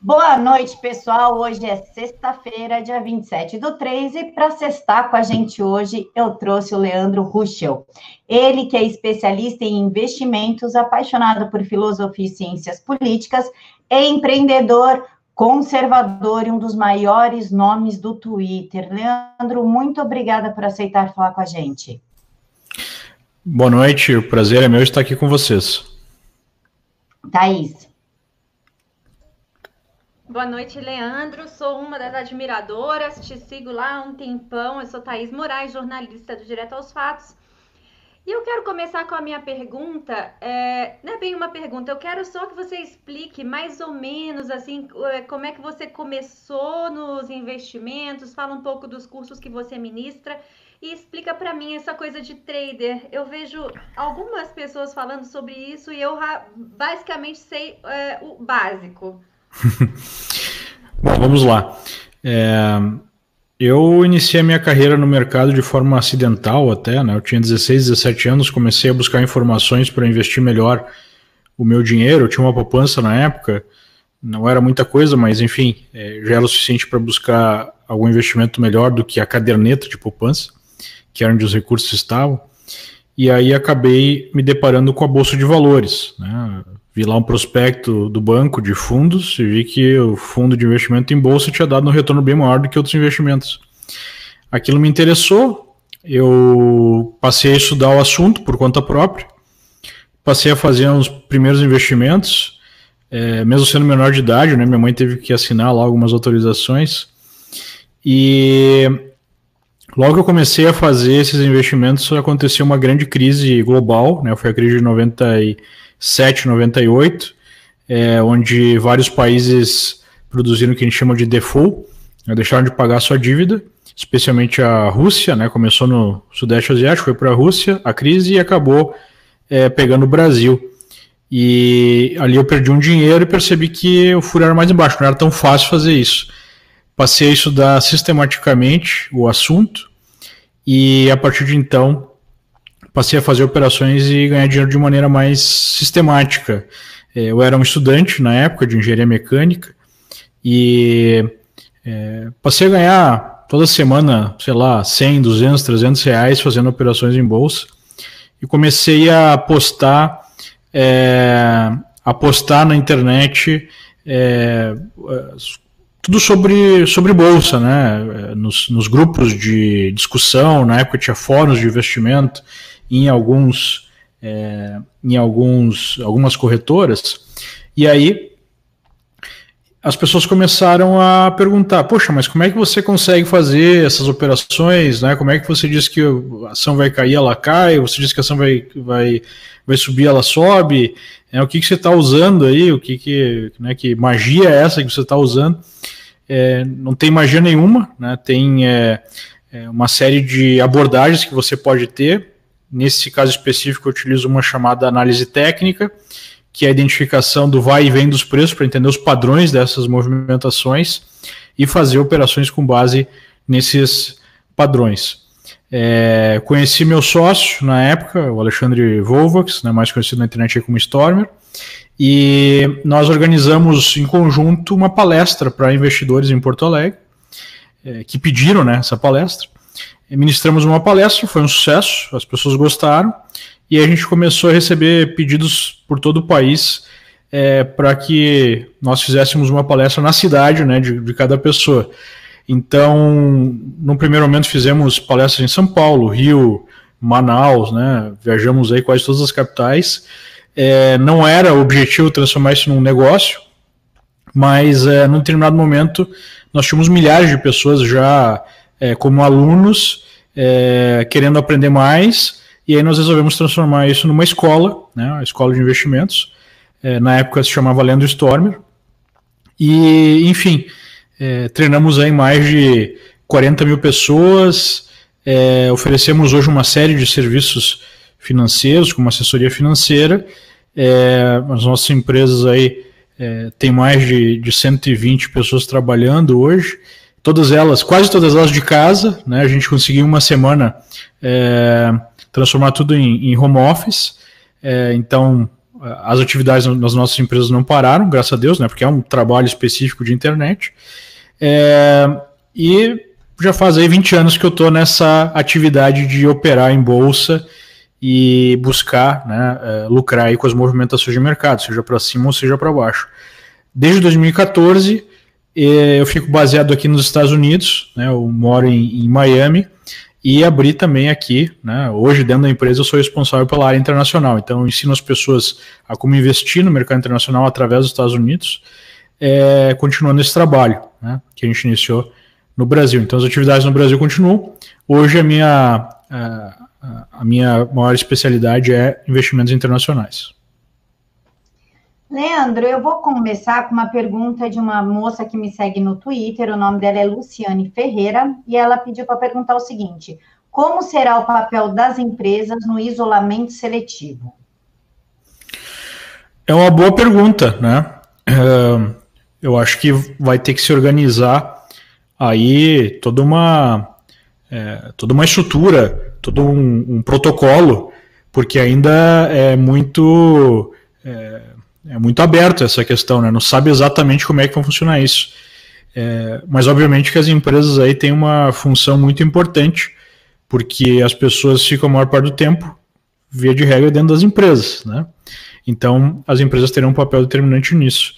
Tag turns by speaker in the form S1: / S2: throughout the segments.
S1: Boa noite, pessoal. Hoje é sexta-feira, dia 27 do 3, e para sextar com a gente hoje, eu trouxe o Leandro Ruschel. Ele que é especialista em investimentos, apaixonado por filosofia e ciências políticas, é empreendedor, conservador e um dos maiores nomes do Twitter. Leandro, muito obrigada por aceitar falar com a gente.
S2: Boa noite, o prazer é meu estar aqui com vocês.
S1: Thaís.
S3: Boa noite, Leandro. Sou uma das admiradoras, te sigo lá há um tempão. Eu sou Thaís Moraes, jornalista do Direto aos Fatos. E eu quero começar com a minha pergunta. É, não é bem uma pergunta, eu quero só que você explique mais ou menos assim é, como é que você começou nos investimentos, fala um pouco dos cursos que você ministra e explica para mim essa coisa de trader. Eu vejo algumas pessoas falando sobre isso e eu basicamente sei é, o básico.
S2: Bom, vamos lá. É, eu iniciei a minha carreira no mercado de forma acidental até, né? Eu tinha 16, 17 anos, comecei a buscar informações para investir melhor o meu dinheiro. Eu tinha uma poupança na época, não era muita coisa, mas enfim, é, já era o suficiente para buscar algum investimento melhor do que a caderneta de poupança, que era onde os recursos estavam. E aí acabei me deparando com a bolsa de valores, né? Vi lá um prospecto do banco de fundos e vi que o fundo de investimento em bolsa tinha dado um retorno bem maior do que outros investimentos. Aquilo me interessou, eu passei a estudar o assunto por conta própria, passei a fazer uns primeiros investimentos, é, mesmo sendo menor de idade, né, minha mãe teve que assinar lá algumas autorizações, e logo eu comecei a fazer esses investimentos, aconteceu uma grande crise global, né, foi a crise de 90 e 7,98, é, onde vários países produziram o que a gente chama de default, né, deixaram de pagar sua dívida, especialmente a Rússia, né, começou no Sudeste Asiático, foi para a Rússia a crise e acabou é, pegando o Brasil. E ali eu perdi um dinheiro e percebi que o furo era mais embaixo, não era tão fácil fazer isso. Passei a estudar sistematicamente o assunto e a partir de então passei a fazer operações e ganhar dinheiro de maneira mais sistemática. É, eu era um estudante na época de engenharia mecânica e é, passei a ganhar toda semana, sei lá, 100, 200, 300 reais fazendo operações em bolsa e comecei a apostar, é, apostar na internet é, tudo sobre, sobre bolsa, né? Nos, nos grupos de discussão, na época tinha fóruns de investimento, em alguns é, em alguns algumas corretoras e aí as pessoas começaram a perguntar, poxa, mas como é que você consegue fazer essas operações, né? Como é que você diz que a ação vai cair, ela cai, você diz que a ação vai, vai, vai subir, ela sobe, é, o que, que você está usando aí, o que que, né, que magia é essa que você está usando? É, não tem magia nenhuma, né? Tem é, é uma série de abordagens que você pode ter Nesse caso específico, eu utilizo uma chamada análise técnica, que é a identificação do vai e vem dos preços para entender os padrões dessas movimentações e fazer operações com base nesses padrões. É, conheci meu sócio na época, o Alexandre Volvax, né, mais conhecido na internet como Stormer, e nós organizamos em conjunto uma palestra para investidores em Porto Alegre, é, que pediram né, essa palestra ministramos uma palestra, foi um sucesso, as pessoas gostaram, e a gente começou a receber pedidos por todo o país é, para que nós fizéssemos uma palestra na cidade né, de, de, cada pessoa. Então, no primeiro momento fizemos palestras em São Paulo, Rio, Manaus, né, viajamos aí quase todas as capitais. É, não era o objetivo transformar isso num negócio, mas é, num determinado momento nós tínhamos milhares de pessoas já é, como alunos é, querendo aprender mais, e aí nós resolvemos transformar isso numa escola, né, a escola de investimentos. É, na época se chamava Lendo Stormer. E, enfim, é, treinamos aí mais de 40 mil pessoas, é, oferecemos hoje uma série de serviços financeiros, como assessoria financeira. É, as nossas empresas aí é, mais de, de 120 pessoas trabalhando hoje todas elas, quase todas elas de casa, né? A gente conseguiu uma semana é, transformar tudo em, em home office. É, então as atividades nas nossas empresas não pararam, graças a Deus, né? Porque é um trabalho específico de internet. É, e já faz aí 20 anos que eu estou nessa atividade de operar em bolsa e buscar né, é, lucrar aí com as movimentações de mercado, seja para cima ou seja para baixo. Desde 2014, é, eu fico baseado aqui nos Estados Unidos, né, eu moro em, em Miami, e abri também aqui, né, hoje dentro da empresa eu sou responsável pela área internacional, então eu ensino as pessoas a como investir no mercado internacional através dos Estados Unidos, é, continuando esse trabalho né, que a gente iniciou no Brasil. Então as atividades no Brasil continuam. Hoje a minha, a, a minha maior especialidade é investimentos internacionais.
S1: Leandro, eu vou começar com uma pergunta de uma moça que me segue no Twitter, o nome dela é Luciane Ferreira, e ela pediu para perguntar o seguinte: como será o papel das empresas no isolamento seletivo?
S2: É uma boa pergunta, né? É, eu acho que vai ter que se organizar aí toda uma, é, toda uma estrutura, todo um, um, protocolo, porque ainda é muito. É, é muito aberto essa questão, né? Não sabe exatamente como é que vai funcionar isso. É, mas obviamente que as empresas aí têm uma função muito importante, porque as pessoas ficam a maior parte do tempo, via de regra, dentro das empresas, né? Então as empresas terão um papel determinante nisso.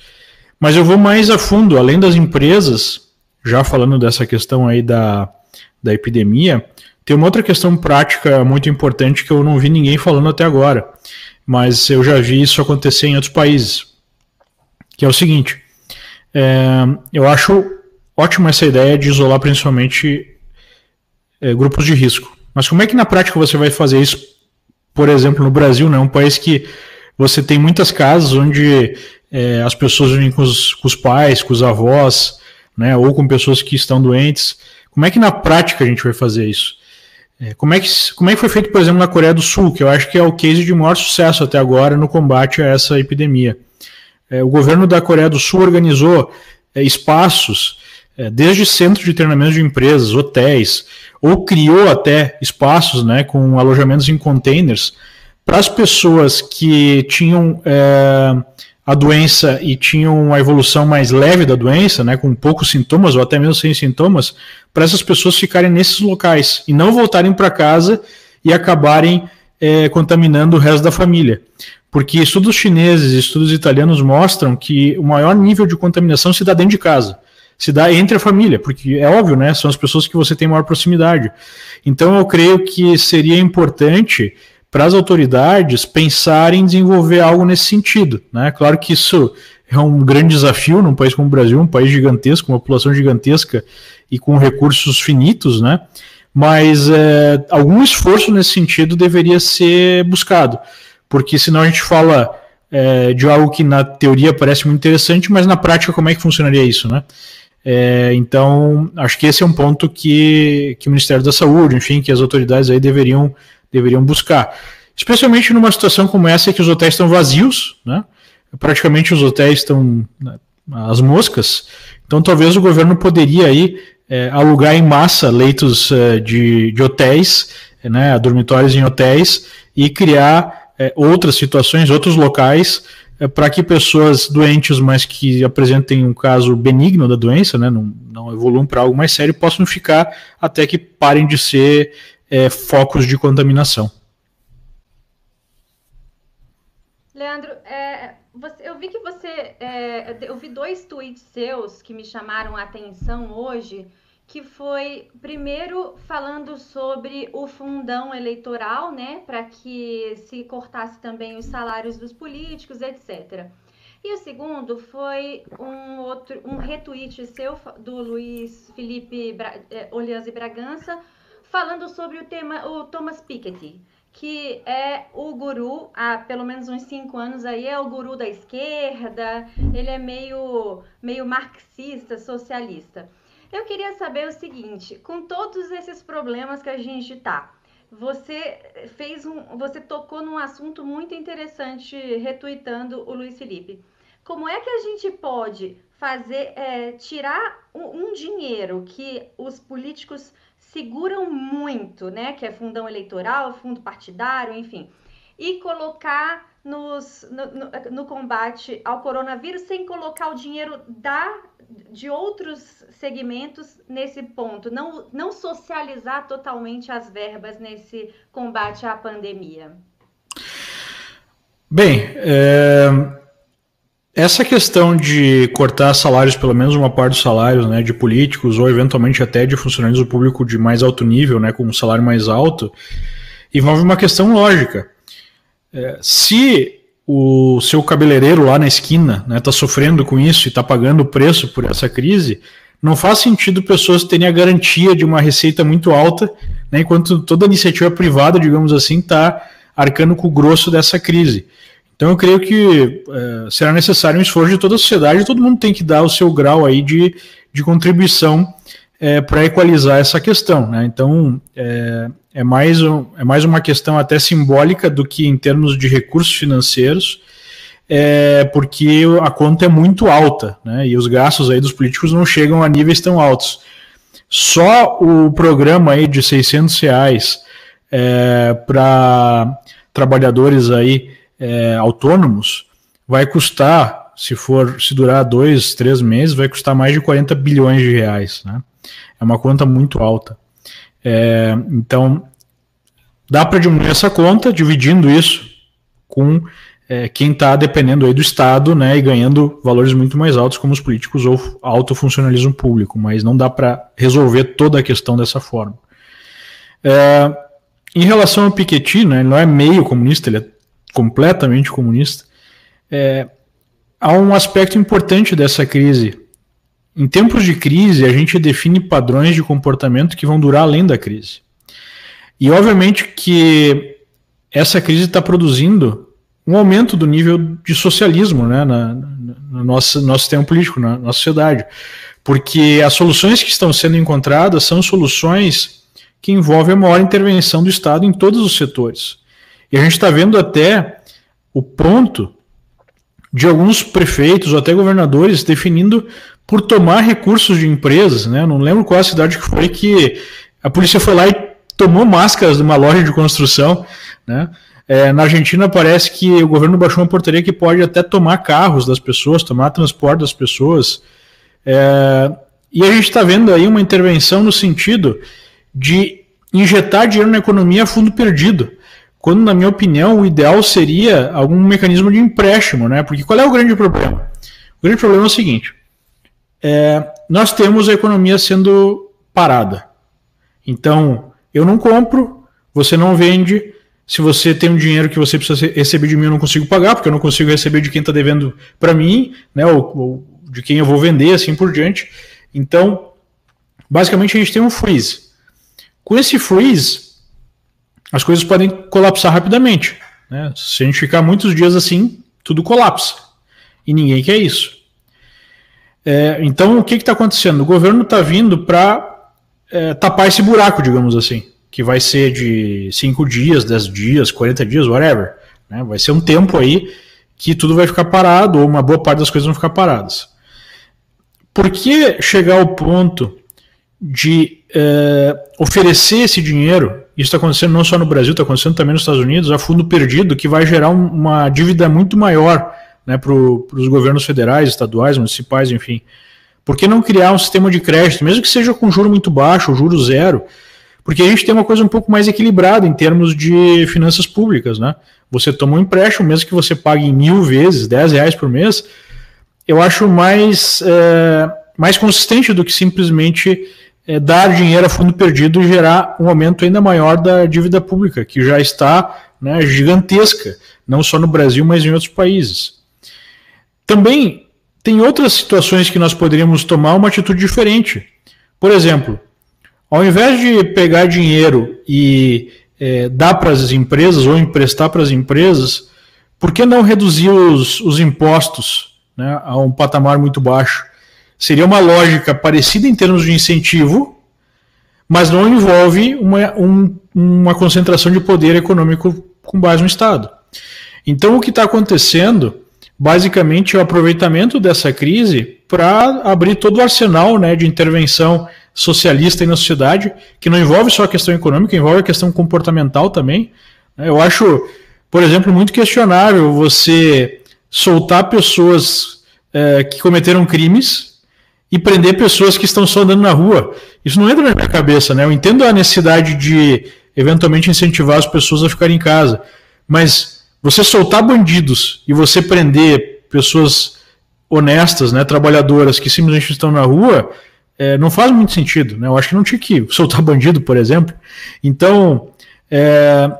S2: Mas eu vou mais a fundo, além das empresas, já falando dessa questão aí da, da epidemia, tem uma outra questão prática muito importante que eu não vi ninguém falando até agora, mas eu já vi isso acontecer em outros países, que é o seguinte, é, eu acho ótima essa ideia de isolar principalmente é, grupos de risco, mas como é que na prática você vai fazer isso, por exemplo, no Brasil, né, um país que você tem muitas casas onde é, as pessoas vivem com os, com os pais, com os avós, né, ou com pessoas que estão doentes, como é que na prática a gente vai fazer isso? É, como, é que, como é que foi feito, por exemplo, na Coreia do Sul, que eu acho que é o case de maior sucesso até agora no combate a essa epidemia? É, o governo da Coreia do Sul organizou é, espaços, é, desde centros de treinamento de empresas, hotéis, ou criou até espaços né, com alojamentos em containers para as pessoas que tinham é, a doença e tinham uma evolução mais leve da doença, né, com poucos sintomas ou até mesmo sem sintomas, para essas pessoas ficarem nesses locais e não voltarem para casa e acabarem é, contaminando o resto da família. Porque estudos chineses e estudos italianos mostram que o maior nível de contaminação se dá dentro de casa, se dá entre a família, porque é óbvio, né? São as pessoas que você tem maior proximidade. Então eu creio que seria importante para as autoridades pensarem em desenvolver algo nesse sentido. Né? Claro que isso é um grande desafio num país como o Brasil, um país gigantesco, uma população gigantesca e com recursos finitos, né? mas é, algum esforço nesse sentido deveria ser buscado, porque senão a gente fala é, de algo que na teoria parece muito interessante, mas na prática como é que funcionaria isso, né? É, então, acho que esse é um ponto que, que o Ministério da Saúde, enfim, que as autoridades aí deveriam deveriam buscar. Especialmente numa situação como essa, que os hotéis estão vazios, né? praticamente os hotéis estão né, as moscas, então talvez o governo poderia aí é, alugar em massa leitos é, de, de hotéis, né, dormitórios em hotéis, e criar é, outras situações, outros locais, para que pessoas doentes, mas que apresentem um caso benigno da doença, né, não, não evoluam para algo mais sério, possam ficar até que parem de ser é, focos de contaminação.
S3: Leandro, é, você, eu vi que você. É, eu vi dois tweets seus que me chamaram a atenção hoje, que foi primeiro falando sobre o fundão eleitoral, né? Para que se cortasse também os salários dos políticos, etc. E o segundo foi um outro um retweet seu do Luiz Felipe Bra, é, Bragança falando sobre o tema, o Thomas Piketty, que é o guru, há pelo menos uns cinco anos aí, é o guru da esquerda, ele é meio, meio marxista, socialista. Eu queria saber o seguinte, com todos esses problemas que a gente tá, você fez um, você tocou num assunto muito interessante retuitando o Luiz Felipe. Como é que a gente pode fazer é, tirar um, um dinheiro que os políticos seguram muito, né? Que é fundão eleitoral, fundo partidário, enfim, e colocar nos, no, no, no, combate ao coronavírus sem colocar o dinheiro da, de outros segmentos nesse ponto, não, não socializar totalmente as verbas nesse combate à pandemia?
S2: Bem, é, essa questão de cortar salários, pelo menos uma parte dos salários, né, de políticos ou eventualmente até de funcionários do público de mais alto nível, né, com um salário mais alto, envolve uma questão lógica. É, se o seu cabeleireiro lá na esquina está né, tá sofrendo com isso e está pagando o preço por essa crise, não faz sentido pessoas terem a garantia de uma receita muito alta, né, enquanto toda iniciativa privada, digamos assim, está arcando com o grosso dessa crise. Então eu creio que é, será necessário um esforço de toda a sociedade, todo mundo tem que dar o seu grau aí de, de contribuição é, para equalizar essa questão. Né? Então é, é, mais um, é mais uma questão até simbólica do que em termos de recursos financeiros, é, porque a conta é muito alta né? e os gastos aí dos políticos não chegam a níveis tão altos. Só o programa aí de 600 reais é, para trabalhadores aí é, autônomos vai custar, se for se durar dois, três meses, vai custar mais de 40 bilhões de reais. Né? É uma conta muito alta. É, então, dá para diminuir essa conta dividindo isso com é, quem está dependendo aí do Estado né, e ganhando valores muito mais altos, como os políticos ou alto funcionalismo público, mas não dá para resolver toda a questão dessa forma. É, em relação ao Piketty, né, ele não é meio comunista, ele é completamente comunista, é, há um aspecto importante dessa crise. Em tempos de crise, a gente define padrões de comportamento que vão durar além da crise. E obviamente que essa crise está produzindo um aumento do nível de socialismo né, na, no nosso, nosso sistema político, na nossa sociedade. Porque as soluções que estão sendo encontradas são soluções que envolvem a maior intervenção do Estado em todos os setores. E a gente está vendo até o ponto de alguns prefeitos ou até governadores definindo por tomar recursos de empresas, né? Não lembro qual a cidade que foi que a polícia foi lá e tomou máscaras de uma loja de construção, né? É, na Argentina parece que o governo baixou uma portaria que pode até tomar carros das pessoas, tomar transporte das pessoas. É, e a gente está vendo aí uma intervenção no sentido de injetar dinheiro na economia a fundo perdido quando, na minha opinião, o ideal seria algum mecanismo de empréstimo, né? Porque qual é o grande problema? O grande problema é o seguinte: é, nós temos a economia sendo parada. Então, eu não compro, você não vende. Se você tem um dinheiro que você precisa receber de mim, eu não consigo pagar, porque eu não consigo receber de quem está devendo para mim, né? Ou, ou de quem eu vou vender, assim por diante. Então, basicamente, a gente tem um freeze. Com esse freeze, as coisas podem colapsar rapidamente. Né? Se a gente ficar muitos dias assim, tudo colapsa. E ninguém quer isso. É, então, o que está acontecendo? O governo está vindo para é, tapar esse buraco, digamos assim, que vai ser de 5 dias, 10 dias, 40 dias, whatever. Né? Vai ser um tempo aí que tudo vai ficar parado, ou uma boa parte das coisas vão ficar paradas. Por que chegar ao ponto de é, oferecer esse dinheiro isso está acontecendo não só no Brasil, está acontecendo também nos Estados Unidos, a fundo perdido, que vai gerar um, uma dívida muito maior né, para os governos federais, estaduais, municipais, enfim. Por que não criar um sistema de crédito, mesmo que seja com juro muito baixo, juro zero? Porque a gente tem uma coisa um pouco mais equilibrada em termos de finanças públicas, né? Você toma um empréstimo, mesmo que você pague mil vezes, dez reais por mês, eu acho mais, é, mais consistente do que simplesmente é, dar dinheiro a fundo perdido e gerar um aumento ainda maior da dívida pública, que já está né, gigantesca, não só no Brasil, mas em outros países. Também tem outras situações que nós poderíamos tomar uma atitude diferente. Por exemplo, ao invés de pegar dinheiro e é, dar para as empresas ou emprestar para as empresas, por que não reduzir os, os impostos né, a um patamar muito baixo? Seria uma lógica parecida em termos de incentivo, mas não envolve uma, um, uma concentração de poder econômico com base no Estado. Então, o que está acontecendo, basicamente, é o aproveitamento dessa crise para abrir todo o arsenal né, de intervenção socialista na sociedade, que não envolve só a questão econômica, envolve a questão comportamental também. Eu acho por exemplo, muito questionável você soltar pessoas é, que cometeram crimes e prender pessoas que estão só andando na rua. Isso não entra na minha cabeça, né? Eu entendo a necessidade de eventualmente incentivar as pessoas a ficarem em casa, mas você soltar bandidos e você prender pessoas honestas, né, trabalhadoras que simplesmente estão na rua, é, não faz muito sentido. Né? Eu acho que não tinha que soltar bandido, por exemplo. Então, é,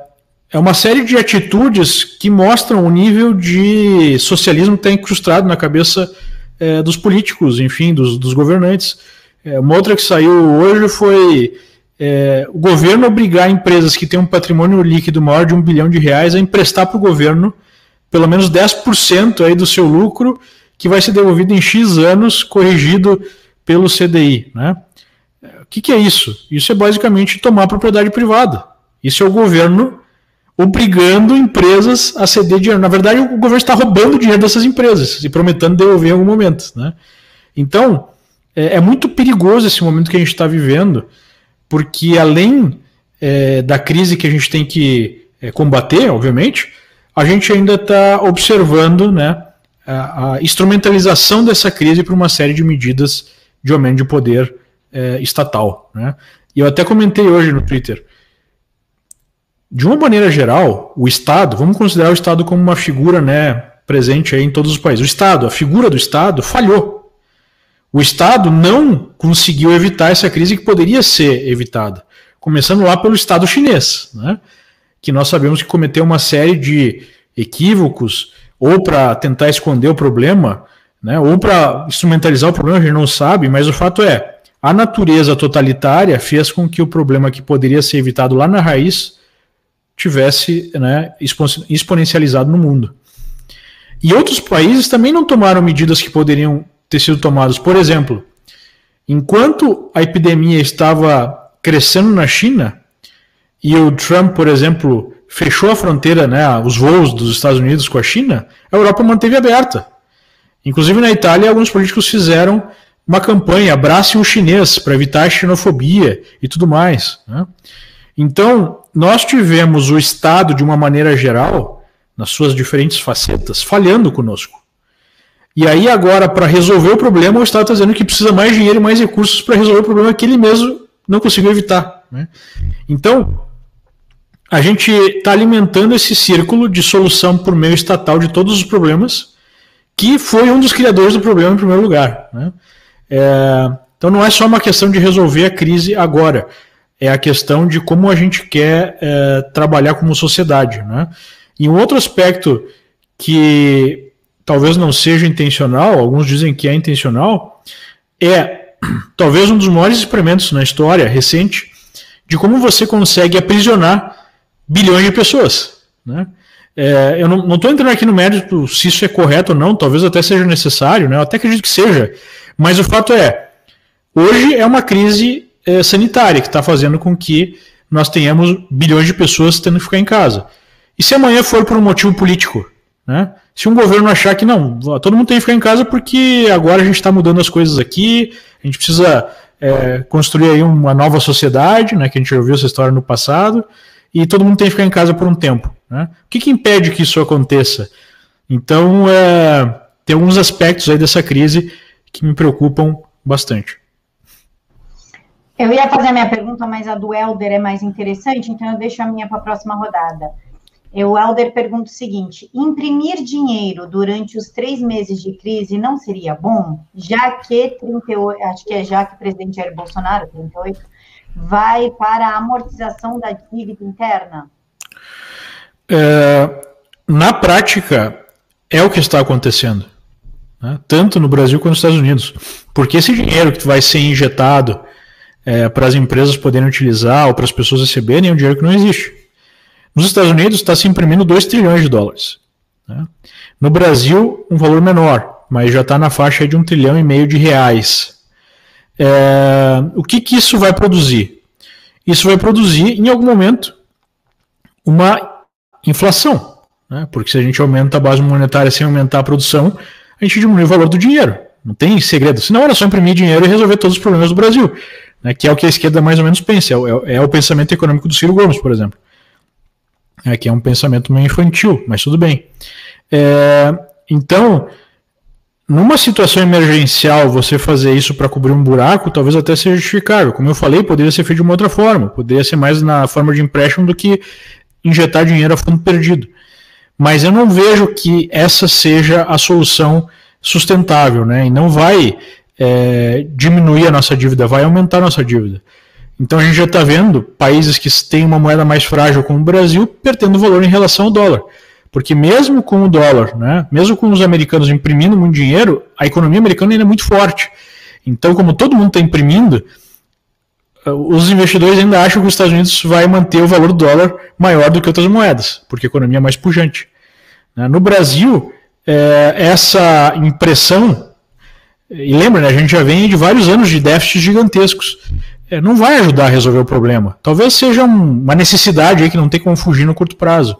S2: é uma série de atitudes que mostram o nível de socialismo que está incrustado na cabeça é, dos políticos, enfim, dos, dos governantes. É, uma outra que saiu hoje foi é, o governo obrigar empresas que têm um patrimônio líquido maior de um bilhão de reais a emprestar para o governo pelo menos 10% aí do seu lucro, que vai ser devolvido em X anos, corrigido pelo CDI. Né? O que, que é isso? Isso é basicamente tomar propriedade privada. Isso é o governo obrigando empresas a ceder dinheiro. Na verdade, o governo está roubando dinheiro dessas empresas e prometendo devolver em algum momento. Né? Então, é, é muito perigoso esse momento que a gente está vivendo, porque além é, da crise que a gente tem que é, combater, obviamente, a gente ainda está observando né, a, a, instrumentalização dessa crise para uma série de medidas de aumento de poder é, estatal. Né? E eu até comentei hoje no Twitter de uma maneira geral, o Estado, vamos considerar o Estado como uma figura né, presente em todos os países. O Estado, a figura do Estado, falhou. O Estado não conseguiu evitar essa crise que poderia ser evitada. Começando lá pelo Estado chinês, né, que nós sabemos que cometeu uma série de equívocos, ou para tentar esconder o problema, né, ou para instrumentalizar o problema, a gente não sabe, mas o fato é, a natureza totalitária fez com que o problema que poderia ser evitado lá na raiz tivesse né, exponencializado no mundo. E outros países também não tomaram medidas que poderiam ter sido tomadas. Por exemplo, enquanto a epidemia estava crescendo na China e o Trump, por exemplo, fechou a fronteira, né, os voos dos Estados Unidos com a China, a Europa manteve aberta. Inclusive na Itália, alguns políticos fizeram uma campanha, abrace o chinês, para evitar a xenofobia e tudo mais. Né? Então, nós tivemos o Estado, de uma maneira geral, nas suas diferentes facetas, falhando conosco. E aí, agora, para resolver o problema, o Estado está dizendo que precisa mais dinheiro e mais recursos para resolver o problema que ele mesmo não conseguiu evitar. Né? Então, a gente está alimentando esse círculo de solução por meio estatal de todos os problemas, que foi um dos criadores do problema em primeiro lugar. Né? É, então, não é só uma questão de resolver a crise agora é a questão de como a gente quer é, trabalhar como sociedade. Né? E um outro aspecto que talvez não seja intencional, alguns dizem que é intencional, é talvez um dos maiores experimentos na história recente de como você consegue aprisionar bilhões de pessoas. Né? É, eu não estou entrando aqui no mérito se isso é correto ou não, talvez até seja necessário, né? eu até acredito que seja, mas o fato é, hoje é uma crise é, sanitária, que está fazendo com que nós tenhamos bilhões de pessoas tendo que ficar em casa. E se amanhã for por um motivo político? Né? Se um governo achar que não, todo mundo tem que ficar em casa porque agora a gente está mudando as coisas aqui, a gente precisa é, construir aí uma nova sociedade, né, que a gente já ouviu essa história no passado, e todo mundo tem que ficar em casa por um tempo. Né? O que, que impede que isso aconteça? Então, é, tem alguns aspectos aí dessa crise que me preocupam bastante.
S1: Eu ia fazer a minha pergunta, mas a do Helder é mais interessante, então eu deixo a minha para a próxima rodada. O Helder pergunta o seguinte: imprimir dinheiro durante os três meses de crise não seria bom, já que 38, acho que é já que o presidente Jair Bolsonaro, 38, vai para a amortização da dívida interna?
S2: É, na prática, é o que está acontecendo, né? tanto no Brasil quanto nos Estados Unidos. Porque esse dinheiro que vai ser injetado é, para as empresas poderem utilizar ou para as pessoas receberem um dinheiro que não existe. Nos Estados Unidos está se imprimindo 2 trilhões de dólares. Né? No Brasil, um valor menor, mas já está na faixa de um trilhão e meio de reais. É, o que, que isso vai produzir? Isso vai produzir, em algum momento, uma inflação. Né? Porque se a gente aumenta a base monetária sem aumentar a produção, a gente diminui o valor do dinheiro. Não tem segredo. Senão era só imprimir dinheiro e resolver todos os problemas do Brasil né, que é o que a esquerda mais ou menos pensa, é, é, é o pensamento econômico do Ciro Gomes, por exemplo. É, que é um pensamento meio infantil, mas tudo bem. É, então, numa situação emergencial, você fazer isso para cobrir um buraco, talvez até seja justificável. Como eu falei, poderia ser feito de uma outra forma. Poderia ser mais na forma de empréstimo do que injetar dinheiro a fundo perdido. Mas eu não vejo que essa seja a solução sustentável, né? E não vai é, diminuir a nossa dívida, vai aumentar a nossa dívida. Então a gente já está vendo países que têm uma moeda mais frágil, como o Brasil, perdendo valor em relação ao dólar. Porque mesmo com o dólar, né, mesmo com os americanos imprimindo muito dinheiro, a economia americana ainda é muito forte. Então, como todo mundo está imprimindo, eh, os investidores ainda acham que os Estados Unidos vai manter o valor do dólar maior do que outras moedas, porque a economia é mais pujante. Né. No Brasil, é, essa impressão, e lembra, né, a gente já vem de vários anos de déficits gigantescos é, não vai ajudar a resolver o problema. Talvez seja um, uma necessidade aí que não tem como fugir no curto prazo,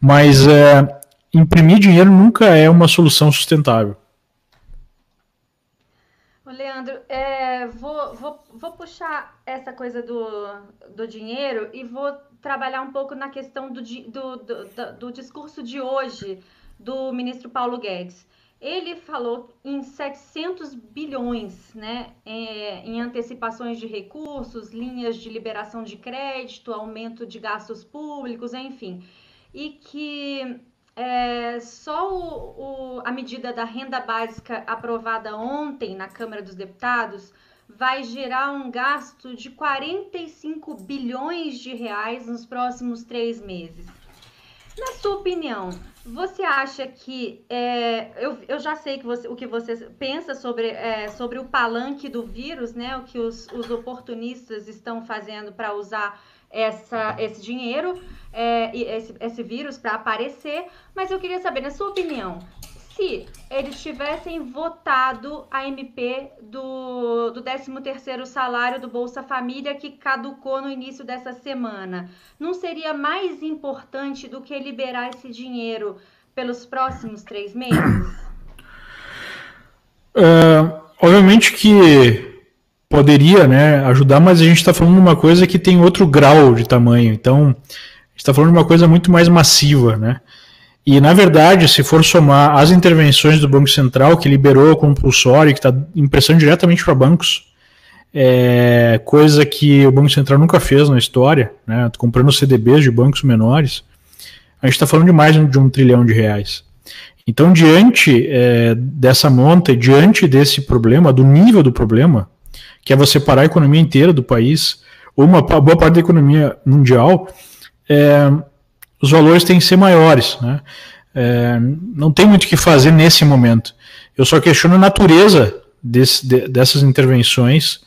S2: mas é, imprimir dinheiro nunca é uma solução sustentável.
S3: Leandro, é, vou, vou, vou puxar essa coisa do, do dinheiro e vou trabalhar um pouco na questão do, do, do, do discurso de hoje do ministro Paulo Guedes. Ele falou em 700 bilhões né, é, em antecipações de recursos, linhas de liberação de crédito, aumento de gastos públicos, enfim. E que é, só o, o, a medida da renda básica aprovada ontem na Câmara dos Deputados vai gerar um gasto de 45 bilhões de reais nos próximos três meses. Na sua opinião, você acha que é, eu, eu já sei que você, o que você pensa sobre, é, sobre o palanque do vírus, né? O que os, os oportunistas estão fazendo para usar essa, esse dinheiro, é, esse, esse vírus para aparecer. Mas eu queria saber, na sua opinião, se eles tivessem votado a MP do, do 13º salário do Bolsa Família que caducou no início dessa semana, não seria mais importante do que liberar esse dinheiro pelos próximos três meses?
S2: Uh, obviamente que poderia né, ajudar, mas a gente está falando de uma coisa que tem outro grau de tamanho. Então, a gente está falando de uma coisa muito mais massiva, né? E, na verdade, se for somar as intervenções do Banco Central, que liberou o compulsório, que está impressando diretamente para bancos, é, coisa que o Banco Central nunca fez na história, né, comprando CDBs de bancos menores, a gente está falando de mais de um trilhão de reais. Então, diante é, dessa monta, diante desse problema, do nível do problema, que é você parar a economia inteira do país, ou uma boa parte da economia mundial, é, os valores têm que ser maiores. Né? É, não tem muito o que fazer nesse momento. Eu só questiono a natureza desse, de, dessas intervenções,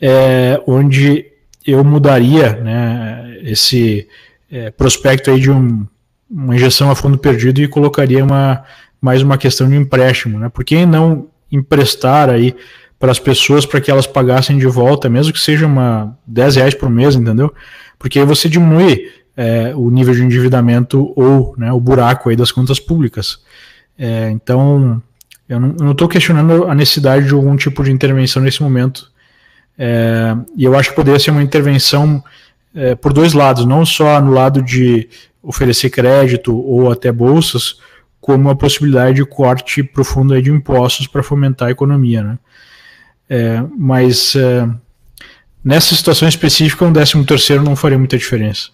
S2: é, onde eu mudaria né, esse é, prospecto aí de um, uma injeção a fundo perdido e colocaria uma, mais uma questão de empréstimo. Né? Por que não emprestar aí para as pessoas para que elas pagassem de volta, mesmo que seja uma 10 reais por mês, entendeu? Porque aí você diminui é, o nível de endividamento ou né, o buraco aí das contas públicas. É, então, eu não estou questionando a necessidade de algum tipo de intervenção nesse momento. É, e eu acho que poderia ser uma intervenção é, por dois lados, não só no lado de oferecer crédito ou até bolsas, como a possibilidade de corte profundo de impostos para fomentar a economia. Né? É, mas é, nessa situação específica, um décimo terceiro não faria muita diferença.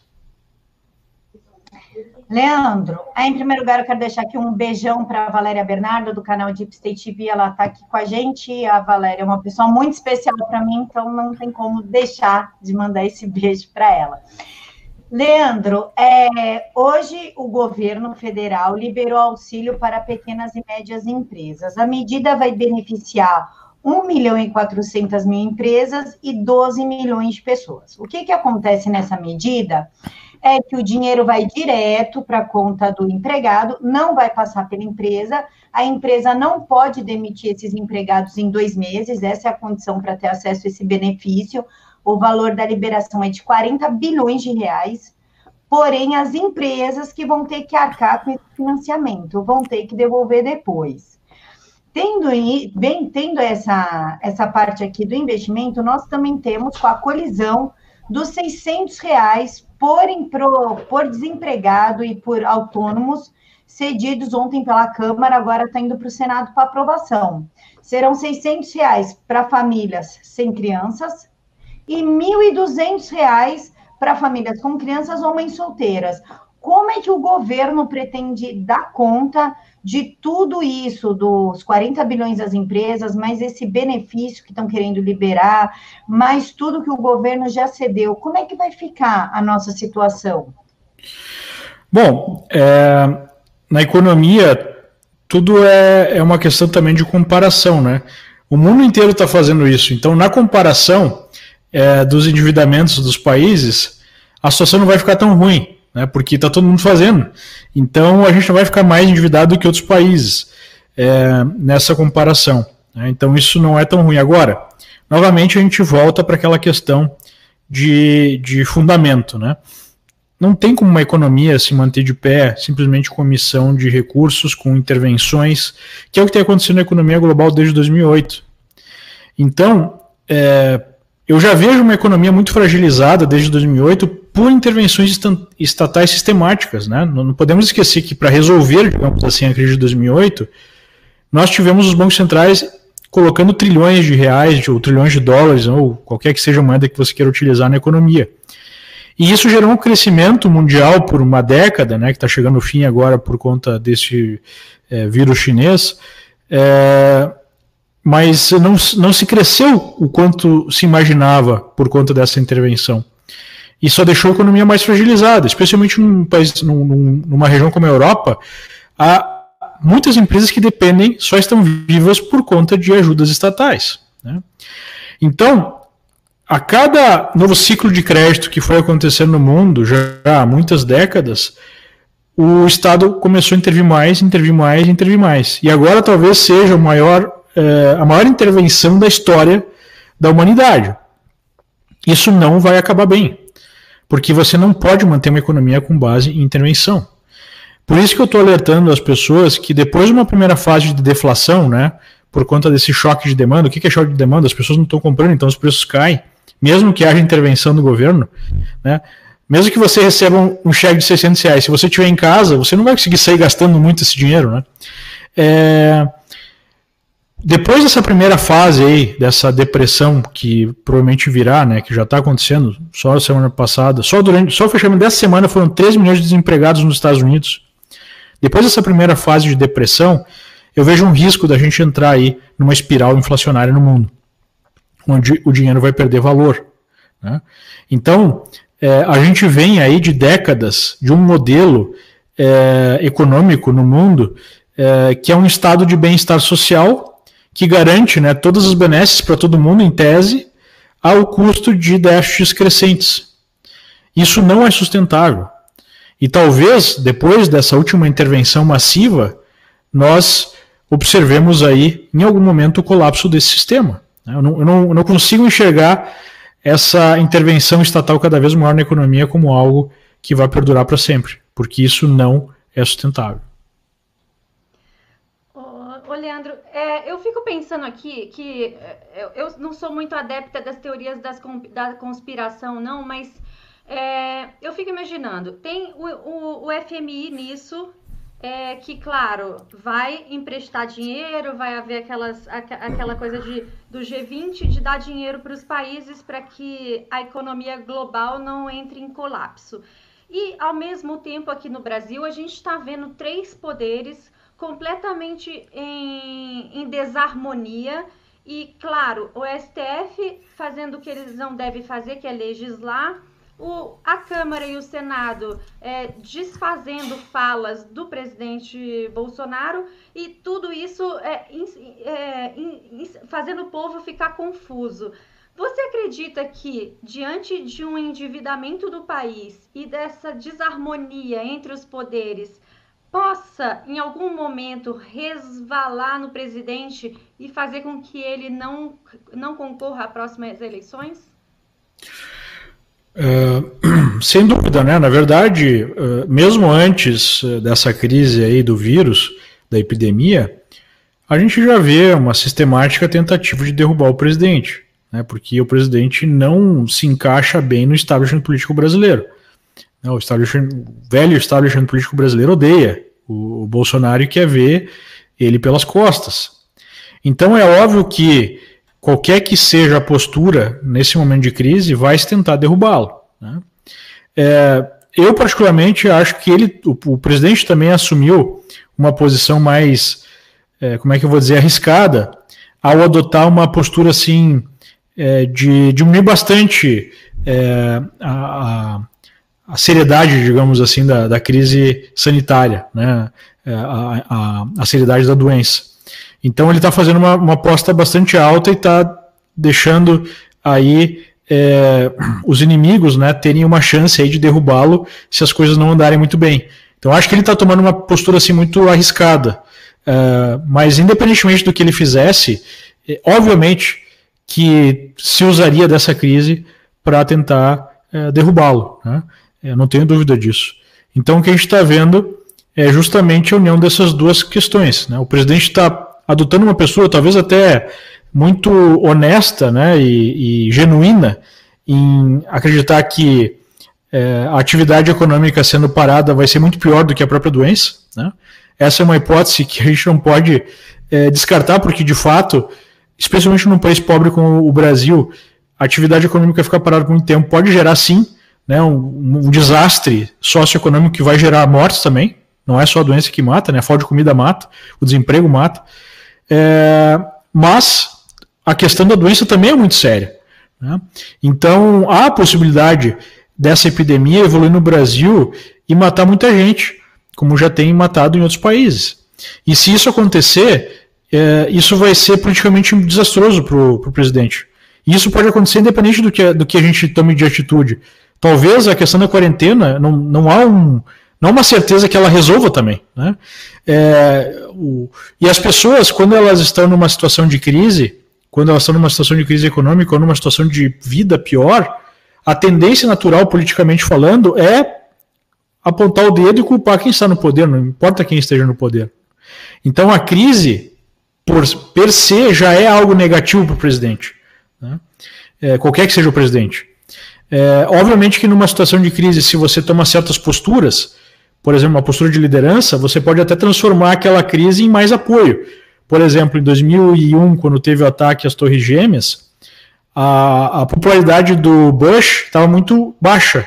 S1: Leandro, em primeiro lugar, eu quero deixar aqui um beijão para a Valéria Bernardo, do canal Deep State TV. Ela está aqui com a gente. A Valéria é uma pessoa muito especial para mim, então não tem como deixar de mandar esse beijo para ela. Leandro, é, hoje o governo federal liberou auxílio para pequenas e médias empresas. A medida vai beneficiar 1 milhão e 400 mil empresas e 12 milhões de pessoas. O que, que acontece nessa medida? é que o dinheiro vai direto para a conta do empregado, não vai passar pela empresa, a empresa não pode demitir esses empregados em dois meses, essa é a condição para ter acesso a esse benefício. O valor da liberação é de 40 bilhões de reais, porém as empresas que vão ter que arcar com esse financiamento, vão ter que devolver depois. Tendo, bem, tendo essa, essa parte aqui do investimento, nós também temos com a colisão dos 600 reais por, por desempregado e por autônomos cedidos ontem pela Câmara, agora está indo para o Senado para aprovação. Serão 600 reais para famílias sem crianças e 1.200 reais para famílias com crianças ou mães solteiras. Como é que o governo pretende dar conta de tudo isso, dos 40 bilhões das empresas, mais esse benefício que estão querendo liberar, mais tudo que o governo já cedeu? Como é que vai ficar a nossa situação?
S2: Bom, é, na economia, tudo é, é uma questão também de comparação, né? O mundo inteiro está fazendo isso. Então, na comparação é, dos endividamentos dos países, a situação não vai ficar tão ruim, né? Porque está todo mundo fazendo. Então, a gente não vai ficar mais endividado do que outros países é, nessa comparação. Né? Então, isso não é tão ruim. Agora, novamente, a gente volta para aquela questão de, de fundamento, né? não tem como uma economia se manter de pé simplesmente com emissão de recursos, com intervenções, que é o que tem acontecido na economia global desde 2008. Então, é, eu já vejo uma economia muito fragilizada desde 2008 por intervenções estatais sistemáticas. Né? Não podemos esquecer que para resolver, digamos assim, a crise de 2008, nós tivemos os bancos centrais colocando trilhões de reais, ou trilhões de dólares, ou qualquer que seja a moeda que você queira utilizar na economia. E isso gerou um crescimento mundial por uma década, né, que está chegando ao fim agora por conta desse é, vírus chinês, é, mas não, não se cresceu o quanto se imaginava por conta dessa intervenção. E só deixou a economia mais fragilizada, especialmente num país, num, numa região como a Europa, há muitas empresas que dependem, só estão vivas por conta de ajudas estatais. Né? Então, a cada novo ciclo de crédito que foi acontecendo no mundo, já há muitas décadas, o Estado começou a intervir mais, intervir mais, intervir mais. E agora talvez seja o maior, é, a maior intervenção da história da humanidade. Isso não vai acabar bem, porque você não pode manter uma economia com base em intervenção. Por isso que eu estou alertando as pessoas que depois de uma primeira fase de deflação, né, por conta desse choque de demanda, o que é choque de demanda? As pessoas não estão comprando, então os preços caem mesmo que haja intervenção do governo, né? Mesmo que você receba um, cheque de 600 reais, se você estiver em casa, você não vai conseguir sair gastando muito esse dinheiro, né? É, depois dessa primeira fase aí, dessa depressão que provavelmente virá, né, que já está acontecendo, só a semana passada, só durante, só o fechamento dessa semana foram 3 milhões de desempregados nos Estados Unidos. Depois dessa primeira fase de depressão, eu vejo um risco da gente entrar aí numa espiral inflacionária no mundo onde o dinheiro vai perder valor. Né? Então, é, a gente vem aí de décadas de um modelo é, econômico no mundo é, que é um estado de bem-estar social que garante né, todas as benesses para todo mundo, em tese, ao custo de déficits crescentes. Isso não é sustentável. E talvez, depois dessa última intervenção massiva, nós observemos aí, em algum momento, o colapso desse sistema. Né? Eu não, eu não, eu não consigo enxergar essa intervenção estatal cada vez maior na economia como algo que vai perdurar para sempre, porque isso não é sustentável.
S3: Ô, Leandro, é, eu fico pensando aqui que é, eu, não sou muito adepta das teorias das, da conspiração, não, mas é, eu fico imaginando, tem o, o, o FMI nisso, é que, claro, vai emprestar dinheiro, vai haver aquelas, aquela coisa de, do G20 de dar dinheiro para os países para que a economia global não entre em colapso. E, ao mesmo tempo, aqui no Brasil, a gente está vendo três poderes completamente em, em desarmonia. E, claro, o STF fazendo o que eles não devem fazer, que é legislar, o, a Câmara e o Senado é, desfazendo falas do presidente Bolsonaro e tudo isso é, é, fazendo o povo ficar confuso. Você acredita que, diante de um endividamento do país e dessa desarmonia entre os poderes, possa, em algum momento, resvalar no presidente e fazer com que ele não, não concorra às próximas eleições?
S2: Uh, sem dúvida, né? Na verdade, uh, mesmo antes uh, dessa crise aí do vírus, da epidemia, a gente já vê uma sistemática tentativa de derrubar o presidente. né, porque o presidente não se encaixa bem no establishment político brasileiro. Né, o, establishment, o velho establishment político brasileiro odeia o, o Bolsonaro quer ver ele pelas costas. Então é óbvio que qualquer que seja a postura nesse momento de crise vai se tentar derrubá-lo. Né? É, eu particularmente acho que ele, o, o, presidente também assumiu uma posição mais, é, como é que eu vou dizer, arriscada ao adotar uma postura assim é, de diminuir bastante é, a, a, seriedade, digamos assim, da, da crise sanitária, né? É, a, a, a seriedade da doença. Então ele está fazendo uma, uma aposta bastante alta e está deixando aí é, os inimigos né, terem uma chance aí de derrubá-lo se as coisas não andarem muito bem. Então acho que ele está tomando uma postura assim muito arriscada. É, mas independentemente do que ele fizesse, é, obviamente que se usaria dessa crise para tentar é, derrubá-lo. Né? Eu não tenho dúvida disso. Então o que a gente está vendo é justamente a união dessas duas questões. Né? O presidente está adotando uma pessoa, talvez até muito honesta né, e, e genuína, em acreditar que é, a atividade econômica sendo parada vai ser muito pior do que a própria doença. Né? Essa é uma hipótese que a gente não pode é, descartar, porque de fato, especialmente num país pobre como o Brasil, a atividade econômica ficar parada por muito tempo pode gerar sim né, um, um desastre socioeconômico que vai gerar mortes também. Não é só a doença que mata, né? A falta de comida mata, o desemprego mata. É, mas a questão da doença também é muito séria. Né? Então, há a possibilidade dessa epidemia evoluir no Brasil e matar muita gente, como já tem matado em outros países. E se isso acontecer, é, isso vai ser politicamente desastroso para o presidente. E isso pode acontecer independente do que, do que a gente tome de atitude. Talvez a questão da quarentena não, não há um, não uma certeza que ela resolva também. Né? É, o, e as pessoas, quando elas estão numa situação de crise, quando elas estão numa situação de crise econômica ou numa situação de vida pior, a tendência natural, politicamente falando, é apontar o dedo e culpar quem está no poder, não importa quem esteja no poder. Então a crise, por per se, já é algo negativo para o presidente. Né? É, qualquer que seja o presidente. É, obviamente que numa situação de crise, se você toma certas posturas, por exemplo, uma postura de liderança, você pode até transformar aquela crise em mais apoio. Por exemplo, em 2001, quando teve o ataque às Torres Gêmeas, a, a popularidade do Bush estava muito baixa,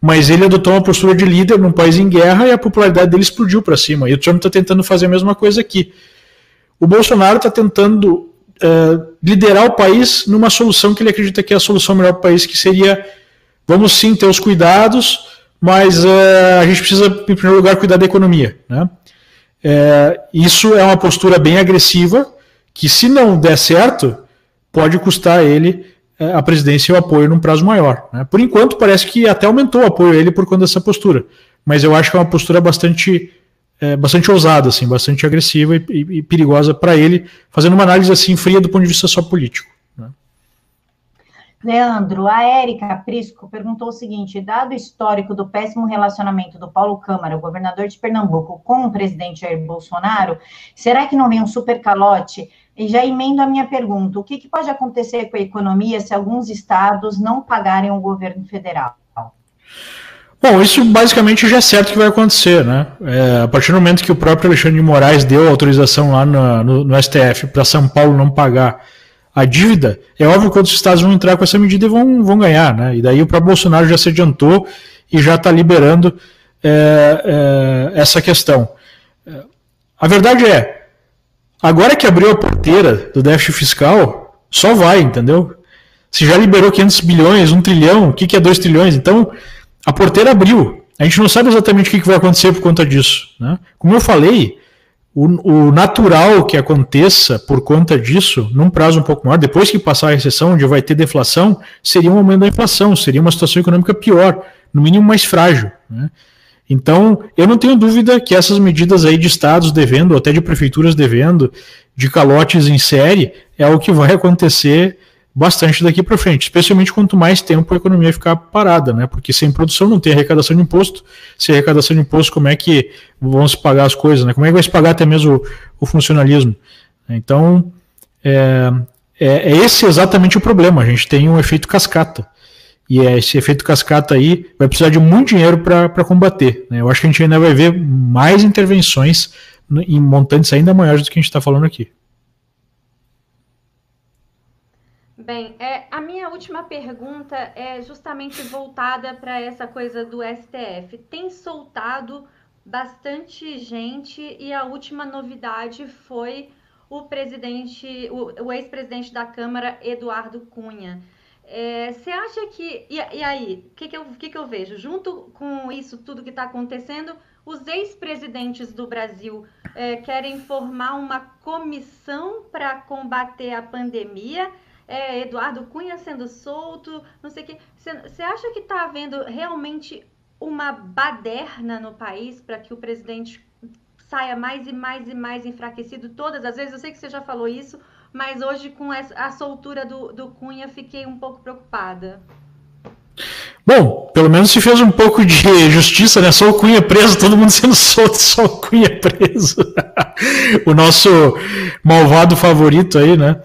S2: mas ele adotou uma postura de líder num país em guerra e a popularidade dele explodiu para cima. E o Trump está tentando fazer a mesma coisa aqui. O Bolsonaro está tentando uh, liderar o país numa solução que ele acredita que é a solução melhor para o país, que seria, vamos sim ter os cuidados, mas uh, a gente precisa, em primeiro lugar, cuidar da economia. Né? É, isso é uma postura bem agressiva, que se não der certo, pode custar a ele a presidência e o apoio num prazo maior. Né? Por enquanto, parece que até aumentou o apoio a ele por conta dessa postura, mas eu acho que é uma postura bastante, é, bastante ousada, assim, bastante agressiva e, e, e perigosa para ele, fazendo uma análise assim fria do ponto de vista só político.
S1: Leandro, a Érica Prisco perguntou o seguinte: dado o histórico do péssimo relacionamento do Paulo Câmara, governador de Pernambuco, com o presidente Jair Bolsonaro, será que não vem um super calote? E já emendo a minha pergunta: o que, que pode acontecer com a economia se alguns estados não pagarem o governo federal?
S2: Bom, isso basicamente já é certo que vai acontecer, né? É, a partir do momento que o próprio Alexandre de Moraes deu autorização lá no, no, no STF para São Paulo não pagar a dívida, é óbvio que outros estados vão entrar com essa medida e vão, vão ganhar, né? E daí o próprio Bolsonaro já se adiantou e já está liberando é, é, essa questão. A verdade é, agora que abriu a porteira do déficit fiscal, só vai, entendeu? Se já liberou 500 bilhões, 1 trilhão, o que, que é 2 trilhões? Então, a porteira abriu. A gente não sabe exatamente o que, vai acontecer por conta disso. Né? Como eu falei, o, o, natural que aconteça por conta disso, num prazo um pouco maior, depois que passar a recessão, onde vai ter deflação, seria um aumento da inflação, seria uma situação econômica pior, no mínimo mais frágil. Né? Então, eu não tenho dúvida que essas medidas aí de estados devendo, ou até de prefeituras devendo, de calotes em série, é o que vai acontecer bastante daqui para frente, especialmente quanto mais tempo a economia ficar parada, né? Porque sem produção não tem arrecadação de imposto. Sem arrecadação de imposto, como é que vão se pagar as coisas, né? Como é que vai se pagar até mesmo o, o funcionalismo? Então, é, é, é esse exatamente o problema. A gente tem um efeito cascata. E é esse efeito cascata aí vai precisar de muito dinheiro para combater. Né? Eu acho que a gente ainda vai ver mais intervenções em montantes ainda maiores do que a gente está falando aqui.
S3: Bem, é, a minha última pergunta é justamente voltada para essa coisa do STF. Tem soltado bastante gente e a última novidade foi o presidente, o, o ex-presidente da Câmara, Eduardo Cunha. É, você acha que. E, e aí, o que, que, eu, que, que eu vejo? Junto com isso tudo que está acontecendo, os ex-presidentes do Brasil é, querem formar uma comissão para combater a pandemia é, Eduardo Cunha sendo solto, não sei o quê. Você acha que está havendo realmente uma baderna no país para que o presidente saia mais e mais e mais enfraquecido todas as vezes? Eu sei que você já falou isso, mas hoje com a soltura do, do Cunha fiquei um pouco preocupada.
S2: Bom, pelo menos se fez um pouco de justiça, né? Só o Cunha preso, todo mundo sendo solto, só o Cunha preso. o nosso malvado favorito aí, né?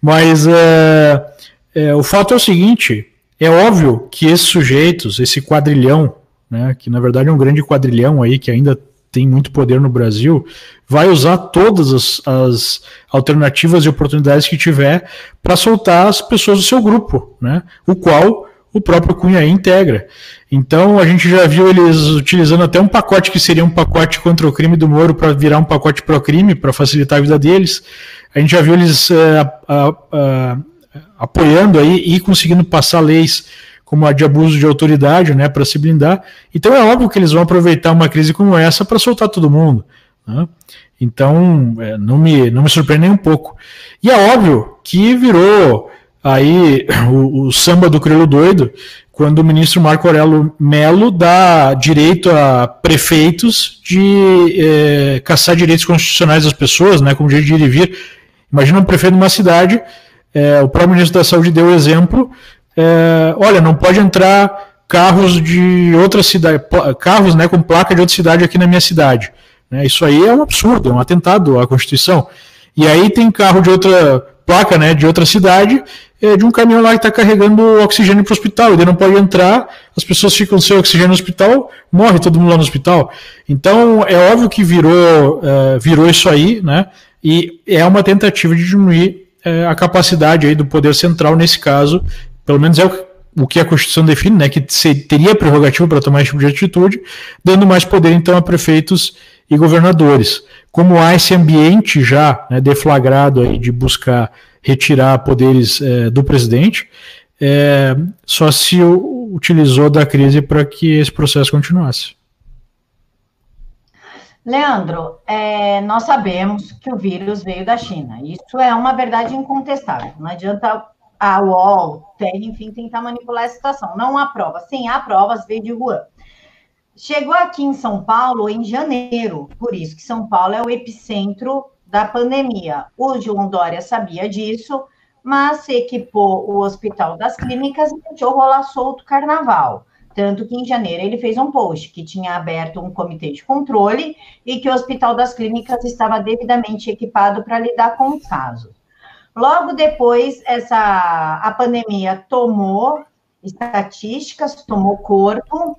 S2: Mas é, é, o fato é o seguinte: é óbvio que esses sujeitos, esse quadrilhão, né? Que na verdade é um grande quadrilhão aí que ainda tem muito poder no Brasil, vai usar todas as, as alternativas e oportunidades que tiver para soltar as pessoas do seu grupo, né? O qual o próprio Cunha integra. Então a gente já viu eles utilizando até um pacote que seria um pacote contra o crime do Moro para virar um pacote pro crime para facilitar a vida deles. A gente já viu eles uh, uh, uh, apoiando aí e conseguindo passar leis como a de abuso de autoridade, né, para se blindar. Então é óbvio que eles vão aproveitar uma crise como essa para soltar todo mundo. Né? Então é, não me não me surpreende nem um pouco. E é óbvio que virou aí o, o samba do crioulo doido, quando o ministro Marco Aurélio Melo dá direito a prefeitos de é, caçar direitos constitucionais das pessoas, né, como direito de ir e vir. Imagina um prefeito de uma cidade, é, o próprio ministro da Saúde deu o exemplo, é, olha, não pode entrar carros de outra cidade, carros né, com placa de outra cidade aqui na minha cidade. Né, isso aí é um absurdo, é um atentado à Constituição. E aí tem carro de outra placa né, de outra cidade, é, de um caminhão lá que está carregando oxigênio para o hospital. Ele não pode entrar, as pessoas ficam sem oxigênio no hospital, morre todo mundo lá no hospital. Então, é óbvio que virou, é, virou isso aí, né? E é uma tentativa de diminuir é, a capacidade aí do poder central nesse caso, pelo menos é o, o que a Constituição define, né? Que teria prerrogativa para tomar esse tipo de atitude, dando mais poder então a prefeitos e governadores. Como há esse ambiente já né, deflagrado aí de buscar retirar poderes é, do presidente, é, só se utilizou da crise para que esse processo continuasse.
S1: Leandro, é, nós sabemos que o vírus veio da China. Isso é uma verdade incontestável. Não adianta a UOL, enfim, tentar manipular a situação. Não há provas. Sim, há provas, veio de Wuhan. Chegou aqui em São Paulo em janeiro, por isso que São Paulo é o epicentro da pandemia. O João Dória sabia disso, mas equipou o Hospital das Clínicas e deixou rolar solto carnaval. Tanto que em janeiro ele fez um post que tinha aberto um comitê de controle e que o Hospital das Clínicas estava devidamente equipado para lidar com os casos. Logo depois, essa, a pandemia tomou estatísticas, tomou corpo,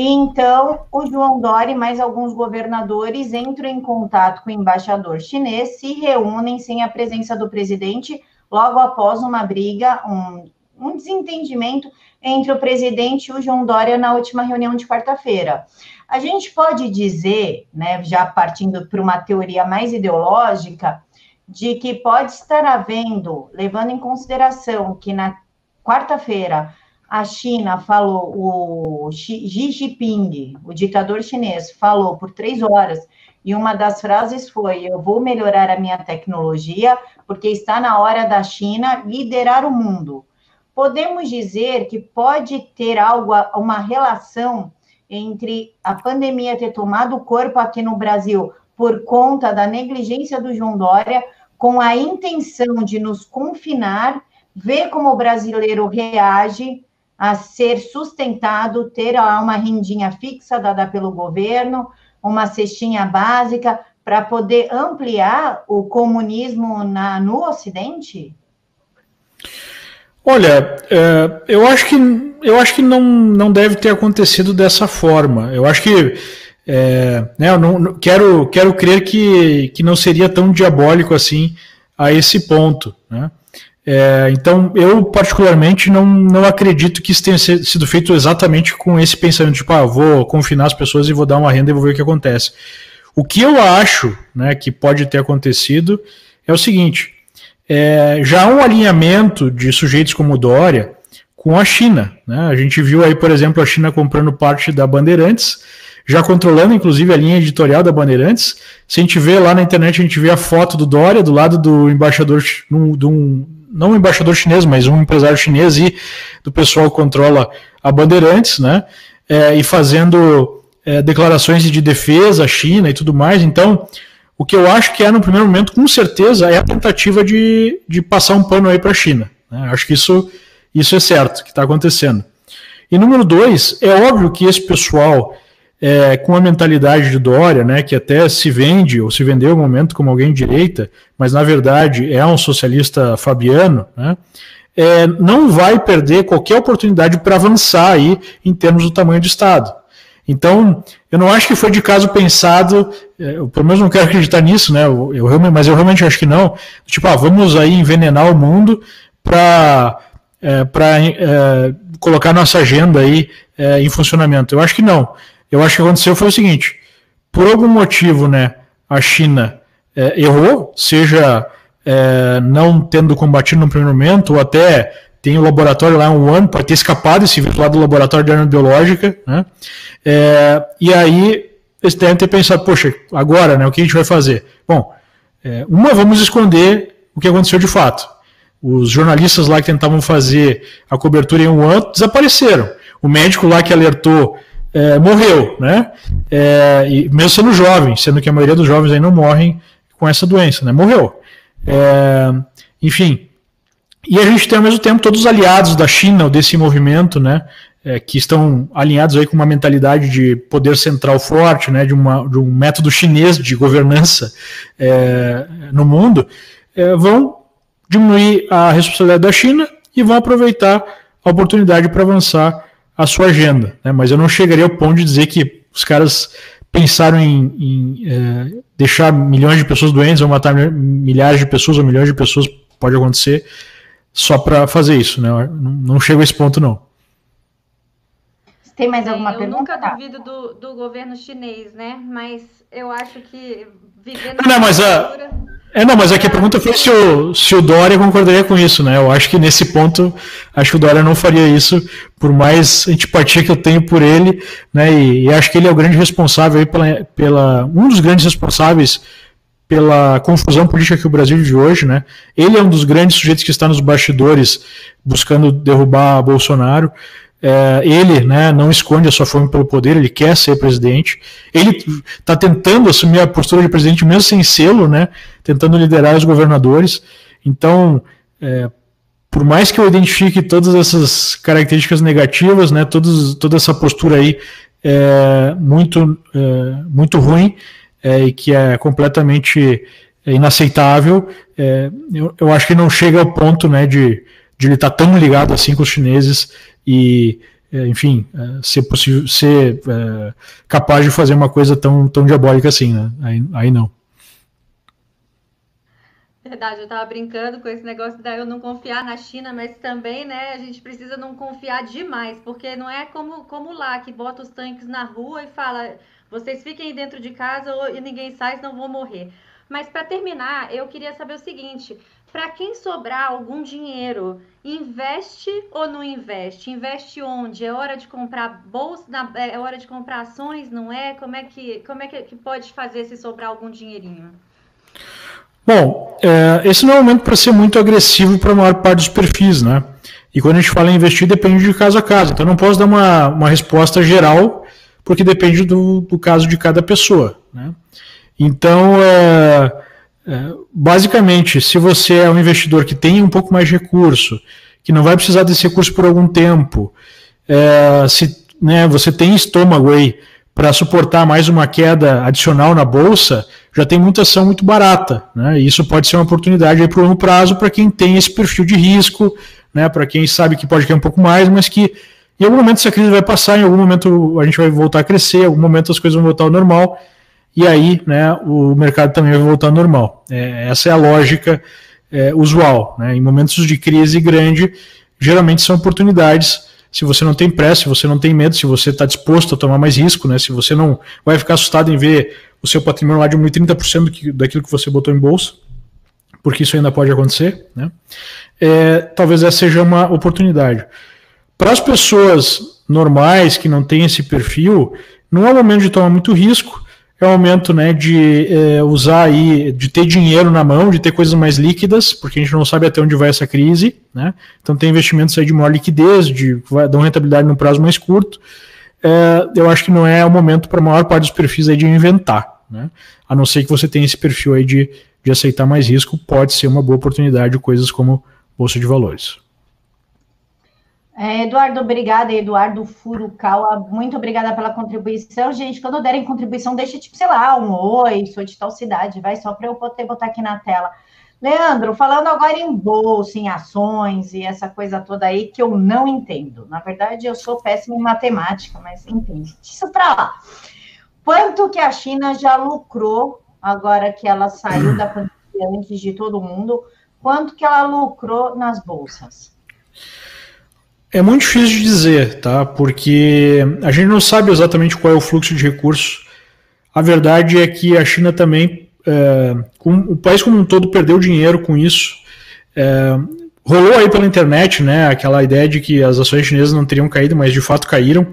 S1: então, o João Dória e mais alguns governadores entram em contato com o embaixador chinês, se reúnem sem a presença do presidente, logo após uma briga, um, um desentendimento entre o presidente e o João Dória na última reunião de quarta-feira. A gente pode dizer, né, já partindo para uma teoria mais ideológica, de que pode estar havendo, levando em consideração que na quarta-feira a China falou, o Xi Jinping, o ditador chinês, falou por três horas, e uma das frases foi: Eu vou melhorar a minha tecnologia, porque está na hora da China liderar o mundo. Podemos dizer que pode ter algo, uma relação entre a pandemia ter tomado corpo aqui no Brasil por conta da negligência do João Dória, com a intenção de nos confinar, ver como o brasileiro reage a ser sustentado, ter uma rendinha fixa dada pelo governo, uma cestinha básica, para poder ampliar o comunismo na, no Ocidente?
S2: Olha, é, eu acho que eu acho que não, não deve ter acontecido dessa forma. Eu acho que é, né, eu não, quero, quero crer que, que não seria tão diabólico assim a esse ponto. Né? É, então, eu particularmente não, não acredito que isso tenha sido feito exatamente com esse pensamento, tipo, ah, vou confinar as pessoas e vou dar uma renda e vou ver o que acontece. O que eu acho né, que pode ter acontecido é o seguinte: é, já há um alinhamento de sujeitos como Dória com a China. Né? A gente viu aí, por exemplo, a China comprando parte da Bandeirantes, já controlando inclusive a linha editorial da Bandeirantes. Se a gente vê lá na internet, a gente vê a foto do Dória do lado do embaixador, de um, não um embaixador chinês, mas um empresário chinês e do pessoal que controla a Bandeirantes, né? É, e fazendo é, declarações de defesa à China e tudo mais. Então, o que eu acho que é, no primeiro momento, com certeza, é a tentativa de, de passar um pano aí para a China. Né? Acho que isso, isso é certo, que está acontecendo. E número dois, é óbvio que esse pessoal é, com a mentalidade de Dória, né, que até se vende ou se vendeu um momento como alguém de direita, mas na verdade é um socialista fabiano, né, é, não vai perder qualquer oportunidade para avançar aí em termos do tamanho do Estado. Então, eu não acho que foi de caso pensado, é, eu pelo menos não quero acreditar nisso, né, eu, eu, mas eu realmente acho que não, tipo, ah, vamos aí envenenar o mundo para é, é, colocar nossa agenda aí é, em funcionamento. Eu acho que não. Eu acho que aconteceu foi o seguinte: por algum motivo, né, a China é, errou, seja é, não tendo combatido no primeiro momento, ou até tem o um laboratório lá um ano para ter escapado esse vírus lá do laboratório de arma biológica, né? É, e aí eles devem ter pensado, poxa, agora, né, o que a gente vai fazer? Bom, é, uma, vamos esconder o que aconteceu de fato. Os jornalistas lá que tentavam fazer a cobertura em um ano desapareceram. O médico lá que alertou é, morreu, né? É, e mesmo sendo jovem, sendo que a maioria dos jovens aí não morrem com essa doença, né? Morreu. É, enfim. E a gente tem ao mesmo tempo todos os aliados da China, desse movimento, né? É, que estão alinhados aí com uma mentalidade de poder central forte, né? De, uma, de um método chinês de governança é, no mundo, é, vão diminuir a responsabilidade da China e vão aproveitar a oportunidade para avançar a sua agenda. Né? Mas eu não chegaria ao ponto de dizer que os caras pensaram em, em é, deixar milhões de pessoas doentes ou matar milhares de pessoas ou milhões de pessoas, pode acontecer, só para fazer isso. Né? Não, não chego a esse ponto, não.
S3: Tem mais alguma eu pergunta? Eu nunca duvido do, do governo chinês, né? Mas eu acho que vivendo.
S2: Não, mas a. É, não, mas aqui a pergunta foi se o, se o Dória concordaria com isso, né? Eu acho que nesse ponto, acho que o Dória não faria isso, por mais antipatia que eu tenho por ele, né? E, e acho que ele é o grande responsável pela, pela. um dos grandes responsáveis pela confusão política que o Brasil vive hoje, né? Ele é um dos grandes sujeitos que está nos bastidores buscando derrubar Bolsonaro. É, ele né, não esconde a sua fome pelo poder, ele quer ser presidente. Ele está tentando assumir a postura de presidente mesmo sem selo, né, tentando liderar os governadores. Então, é, por mais que eu identifique todas essas características negativas, né, todos, toda essa postura aí é muito, é, muito ruim é, e que é completamente inaceitável, é, eu, eu acho que não chega ao ponto né, de, de ele estar tá tão ligado assim com os chineses e, é, enfim, é, ser possível, ser é, capaz de fazer uma coisa tão, tão diabólica assim, né? Aí, aí não.
S3: Verdade, eu estava brincando com esse negócio da eu não confiar na China, mas também, né, a gente precisa não confiar demais, porque não é como, como lá, que bota os tanques na rua e fala, vocês fiquem dentro de casa e ninguém sai, senão vão morrer. Mas para terminar, eu queria saber o seguinte: para quem sobrar algum dinheiro, investe ou não investe? Investe onde? É hora de comprar bolsa, é hora de comprar ações, não é? Como é que, como é que pode fazer se sobrar algum dinheirinho?
S2: Bom, é, esse não é um momento para ser muito agressivo para a maior parte dos perfis, né? E quando a gente fala em investir, depende de caso a caso. Então não posso dar uma, uma resposta geral, porque depende do, do caso de cada pessoa. Né? Então, é, é, basicamente, se você é um investidor que tem um pouco mais de recurso, que não vai precisar desse recurso por algum tempo, é, se né, você tem estômago aí para suportar mais uma queda adicional na bolsa, já tem muita ação muito barata, né? E isso pode ser uma oportunidade para o longo prazo para quem tem esse perfil de risco, né? Para quem sabe que pode cair um pouco mais, mas que em algum momento essa crise vai passar, em algum momento a gente vai voltar a crescer, em algum momento as coisas vão voltar ao normal, e aí, né? O mercado também vai voltar ao normal. É, essa é a lógica é, usual, né? Em momentos de crise grande, geralmente são oportunidades se você não tem pressa, se você não tem medo, se você está disposto a tomar mais risco, né? se você não vai ficar assustado em ver o seu patrimônio lá diminuir 30% do que, daquilo que você botou em bolsa, porque isso ainda pode acontecer, né? É, talvez essa seja uma oportunidade. Para as pessoas normais que não têm esse perfil, não é o momento de tomar muito risco, é o momento né, de é, usar aí, de ter dinheiro na mão, de ter coisas mais líquidas, porque a gente não sabe até onde vai essa crise, né? Então tem investimentos aí de maior liquidez, de uma rentabilidade num prazo mais curto. É, eu acho que não é o momento para a maior parte dos perfis aí de inventar, né? A não ser que você tenha esse perfil aí de, de aceitar mais risco, pode ser uma boa oportunidade coisas como bolsa de valores.
S1: É, Eduardo, obrigada. Eduardo Furukawa, muito obrigada pela contribuição. Gente, quando derem contribuição, deixa, tipo, sei lá, um oi, sou de tal cidade, vai só para eu poder botar aqui na tela. Leandro, falando agora em bolsa, em ações e essa coisa toda aí que eu não entendo. Na verdade, eu sou péssima em matemática, mas enfim, isso para lá. Quanto que a China já lucrou agora que ela saiu da pandemia antes de todo mundo? Quanto que ela lucrou nas bolsas?
S2: É muito difícil de dizer, tá? Porque a gente não sabe exatamente qual é o fluxo de recursos. A verdade é que a China também, é, com, o país como um todo perdeu dinheiro com isso. É, rolou aí pela internet, né? Aquela ideia de que as ações chinesas não teriam caído, mas de fato caíram.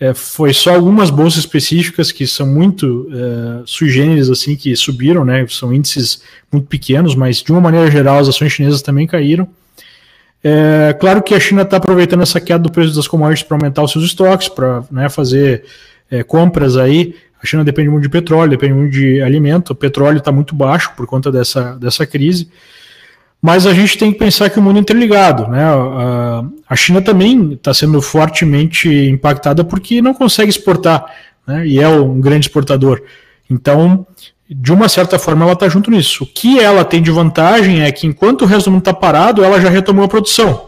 S2: É, foi só algumas bolsas específicas que são muito é, sui generis, assim, que subiram, né? São índices muito pequenos, mas de uma maneira geral as ações chinesas também caíram. É, claro que a China está aproveitando essa queda do preço das commodities para aumentar os seus estoques, para né, fazer é, compras aí. A China depende muito de petróleo, depende muito de alimento. O petróleo está muito baixo por conta dessa, dessa crise. Mas a gente tem que pensar que o mundo é interligado. Né? A, China também está sendo fortemente impactada porque não consegue exportar, né? e é um grande exportador. Então, de uma certa forma, ela está junto nisso. O que ela tem de vantagem é que enquanto o resto do mundo está parado, ela já retomou a produção.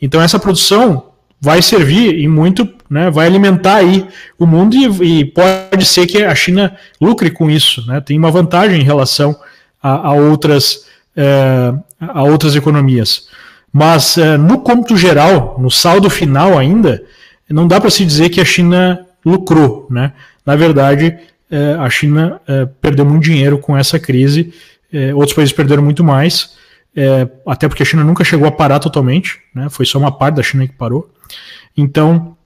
S2: Então, essa produção vai servir e muito, né, vai alimentar aí o mundo e, e pode ser que a China lucre com isso. Né? Tem uma vantagem em relação a, a outras, é, a outras economias. Mas, é, no cômputo geral, no saldo final ainda, não dá para se dizer que a China lucrou. Né? Na verdade, a China é, perdeu muito dinheiro com essa crise, é, outros países perderam muito mais, é, até porque a China nunca chegou a parar totalmente, né, foi só uma parte da China que parou. Então,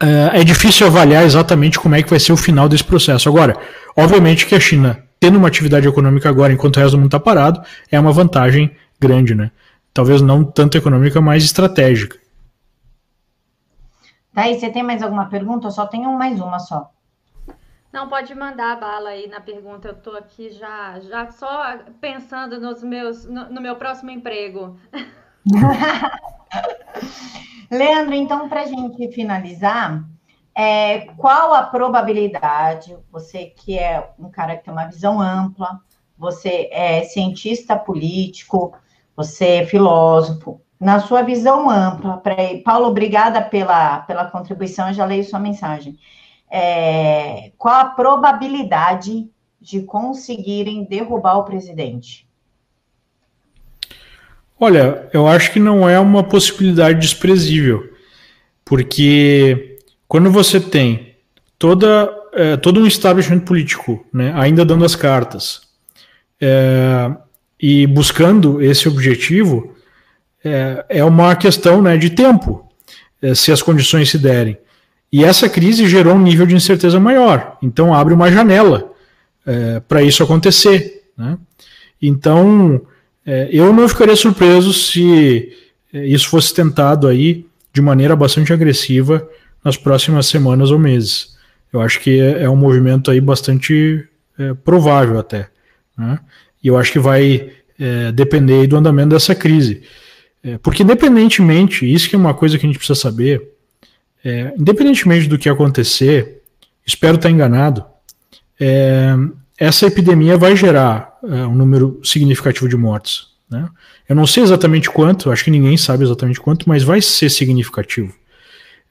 S2: é, é difícil avaliar exatamente como é que vai ser o final desse processo. Agora, obviamente que a China, tendo uma atividade econômica agora, enquanto o resto do mundo está parado, é uma vantagem grande, né? Talvez não tanto econômica, mas estratégica.
S1: Tá, você tem mais alguma pergunta? Eu só tenho mais uma só.
S3: Não, pode mandar a bala aí na pergunta. Eu estou aqui já, já só pensando nos meus, no, no meu próximo emprego.
S1: Leandro, então, para a gente finalizar, é, qual a probabilidade, você que é um cara que tem uma visão ampla, você é cientista político, você é filósofo, na sua visão ampla, pra, Paulo, obrigada pela, pela contribuição, eu já leio sua mensagem é, qual a probabilidade de conseguirem derrubar o presidente?
S2: Olha, eu acho que não é uma possibilidade desprezível, porque quando você tem toda, é, todo um establishment político né, ainda dando as cartas é, e buscando esse objetivo, é, é uma questão né, de tempo, é, se as condições se derem. E essa crise gerou um nível de incerteza maior. Então abre uma janela é, para isso acontecer. Né? Então é, eu não ficaria surpreso se é, isso fosse tentado aí de maneira bastante agressiva nas próximas semanas ou meses. Eu acho que é, é um movimento aí bastante é, provável até. Né? E eu acho que vai é, depender do andamento dessa crise. porque independentemente, isso que é uma coisa que a gente precisa saber, é, independentemente do que acontecer, espero estar enganado, é, essa epidemia vai gerar é, um número significativo de mortes. Né? Eu não sei exatamente quanto, acho que ninguém sabe exatamente quanto, mas vai ser significativo.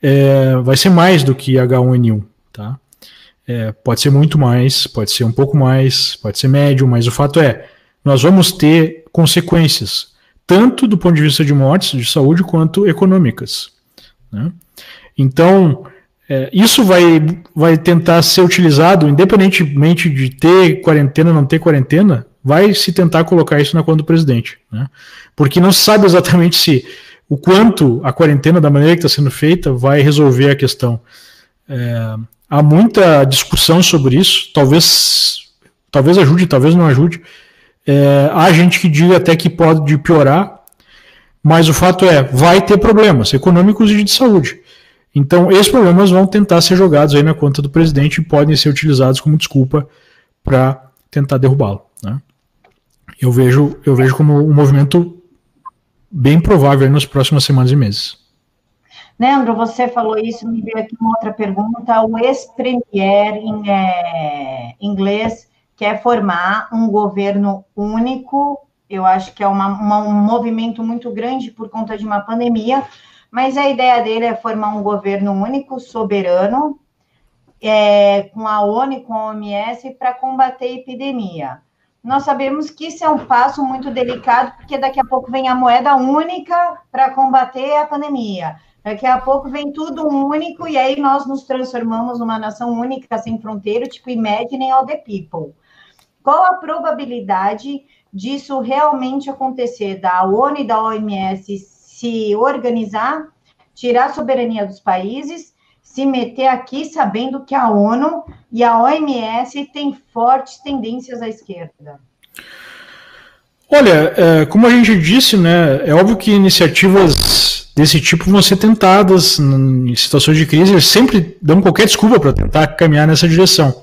S2: É, vai ser mais do que H1N1, tá? É, pode ser muito mais, pode ser um pouco mais, pode ser médio, mas o fato é, nós vamos ter consequências, tanto do ponto de vista de mortes, de saúde, quanto econômicas. Né? Então, é, isso vai, vai tentar ser utilizado, independentemente de ter quarentena ou não ter quarentena, vai se tentar colocar isso na conta do presidente. Né? Porque não se sabe exatamente se o quanto a quarentena, da maneira que está sendo feita, vai resolver a questão. É, há muita discussão sobre isso, talvez, talvez ajude, talvez não ajude. É, há gente que diga até que pode piorar, mas o fato é, vai ter problemas econômicos e de saúde. Então, esses problemas vão tentar ser jogados aí na conta do presidente e podem ser utilizados como desculpa para tentar derrubá-lo. Né? Eu, vejo, eu vejo como um movimento bem provável nas próximas semanas e meses.
S1: Leandro, você falou isso, me veio aqui uma outra pergunta. O ex-premier em é, inglês quer formar um governo único. Eu acho que é uma, uma, um movimento muito grande por conta de uma pandemia mas a ideia dele é formar um governo único, soberano, é, com a ONU e com a OMS para combater a epidemia. Nós sabemos que isso é um passo muito delicado, porque daqui a pouco vem a moeda única para combater a pandemia. Daqui a pouco vem tudo único e aí nós nos transformamos numa nação única, sem fronteira, tipo Imagine all the people. Qual a probabilidade disso realmente acontecer, da ONU e da OMS se organizar, tirar a soberania dos países, se meter aqui sabendo que a ONU e a OMS têm fortes tendências à esquerda?
S2: Olha, é, como a gente disse, né, é óbvio que iniciativas desse tipo vão ser tentadas em situações de crise, eles sempre dão qualquer desculpa para tentar caminhar nessa direção.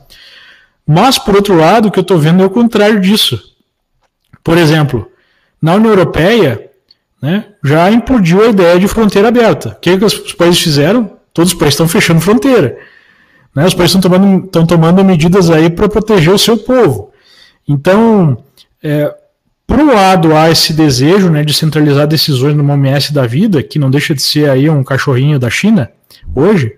S2: Mas, por outro lado, o que eu estou vendo é o contrário disso. Por exemplo, na União Europeia, né, já implodiu a ideia de fronteira aberta. O que, é que os países fizeram? Todos os países estão fechando fronteira. Né, os países estão tomando, estão tomando medidas aí para proteger o seu povo. Então, é, por um lado, há esse desejo né, de centralizar decisões no OMS da vida, que não deixa de ser aí um cachorrinho da China, hoje,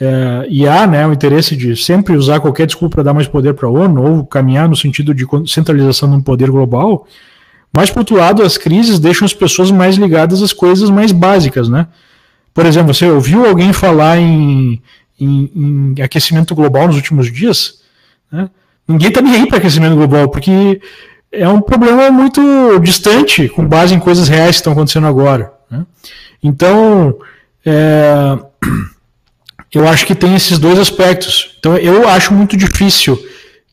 S2: é, e há né, o interesse de sempre usar qualquer desculpa para dar mais poder para a ONU, ou caminhar no sentido de centralização de um poder global, mas, por outro lado, as crises deixam as pessoas mais ligadas às coisas mais básicas, né? Por exemplo, você ouviu alguém falar em, em, em aquecimento global nos últimos dias? Né? Ninguém está nem aí para aquecimento global, porque é um problema muito distante, com base em coisas reais que estão acontecendo agora. Né? Então, é, eu acho que tem esses dois aspectos. Então, eu acho muito difícil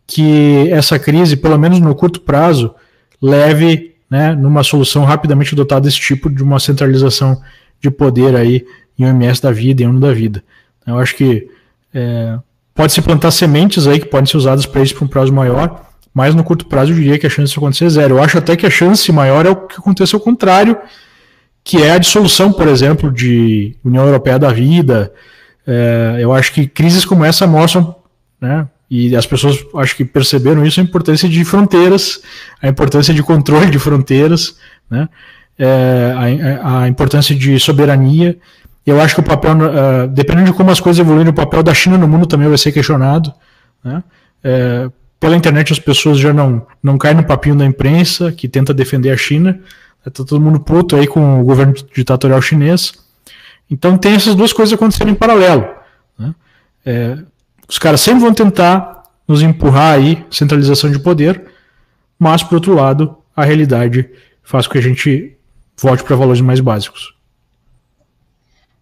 S2: que essa crise, pelo menos no curto prazo, leve né, numa solução rapidamente dotada desse tipo de uma centralização de poder aí em OMS da vida, em ONU da vida. Eu acho que é, pode se plantar sementes aí que podem ser usadas para isso para um prazo maior, mas no curto prazo eu diria que a chance disso acontecer é zero. Eu acho até que a chance maior é o que acontece ao contrário, que é a dissolução, por exemplo, de União Europeia da vida. É, eu acho que crises como essa mostram né, e as pessoas acho que perceberam isso, a importância de fronteiras, a importância de controle de fronteiras, né? É, a, a, importância de soberania. Eu acho que o papel, uh, dependendo de como as coisas evoluírem, o papel da China no mundo também vai ser questionado. Né? É, pela internet as pessoas já não, não caem no papinho da imprensa que tenta defender a China. Está todo mundo puto aí com o governo ditatorial chinês. Então tem essas duas coisas acontecendo em paralelo. Né? É, os caras sempre vão tentar nos empurrar aí, centralização de poder, mas, por outro lado, a realidade faz com que a gente volte para valores mais básicos.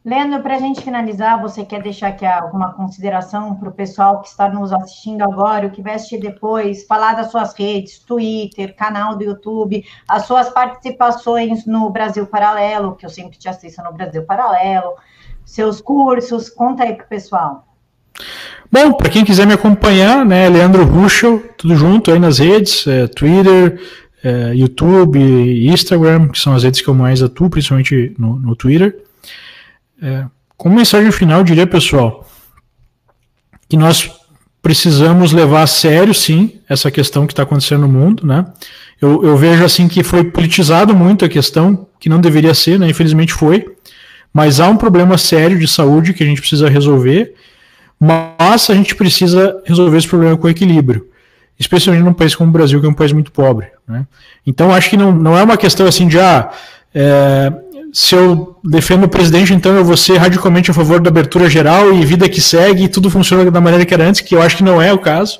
S1: Leandro, para a gente finalizar, você quer deixar aqui alguma consideração para o pessoal que está nos assistindo agora, o que vai assistir depois, falar das suas redes, Twitter, canal do YouTube, as suas participações no Brasil Paralelo, que eu sempre te assisto no Brasil Paralelo, seus cursos, conta aí para o pessoal.
S2: Bom, para quem quiser me acompanhar, né, Leandro Ruschel, tudo junto aí nas redes, é, Twitter, é, YouTube, Instagram, que são as redes que eu mais atuo, principalmente no, no Twitter. É, como mensagem final, eu diria, pessoal, que nós precisamos levar a sério, sim, essa questão que está acontecendo no mundo, né? Eu, eu, vejo assim que foi politizado muito a questão, que não deveria ser, né? Infelizmente foi. Mas há um problema sério de saúde que a gente precisa resolver, mas a gente precisa resolver esse problema com equilíbrio, especialmente num país como o Brasil, que é um país muito pobre. Né? Então, acho que não, não é uma questão assim de, ah, é, se eu defendo o presidente, então eu vou ser radicalmente a favor da abertura geral e vida que segue e tudo funciona da maneira que era antes, que eu acho que não é o caso.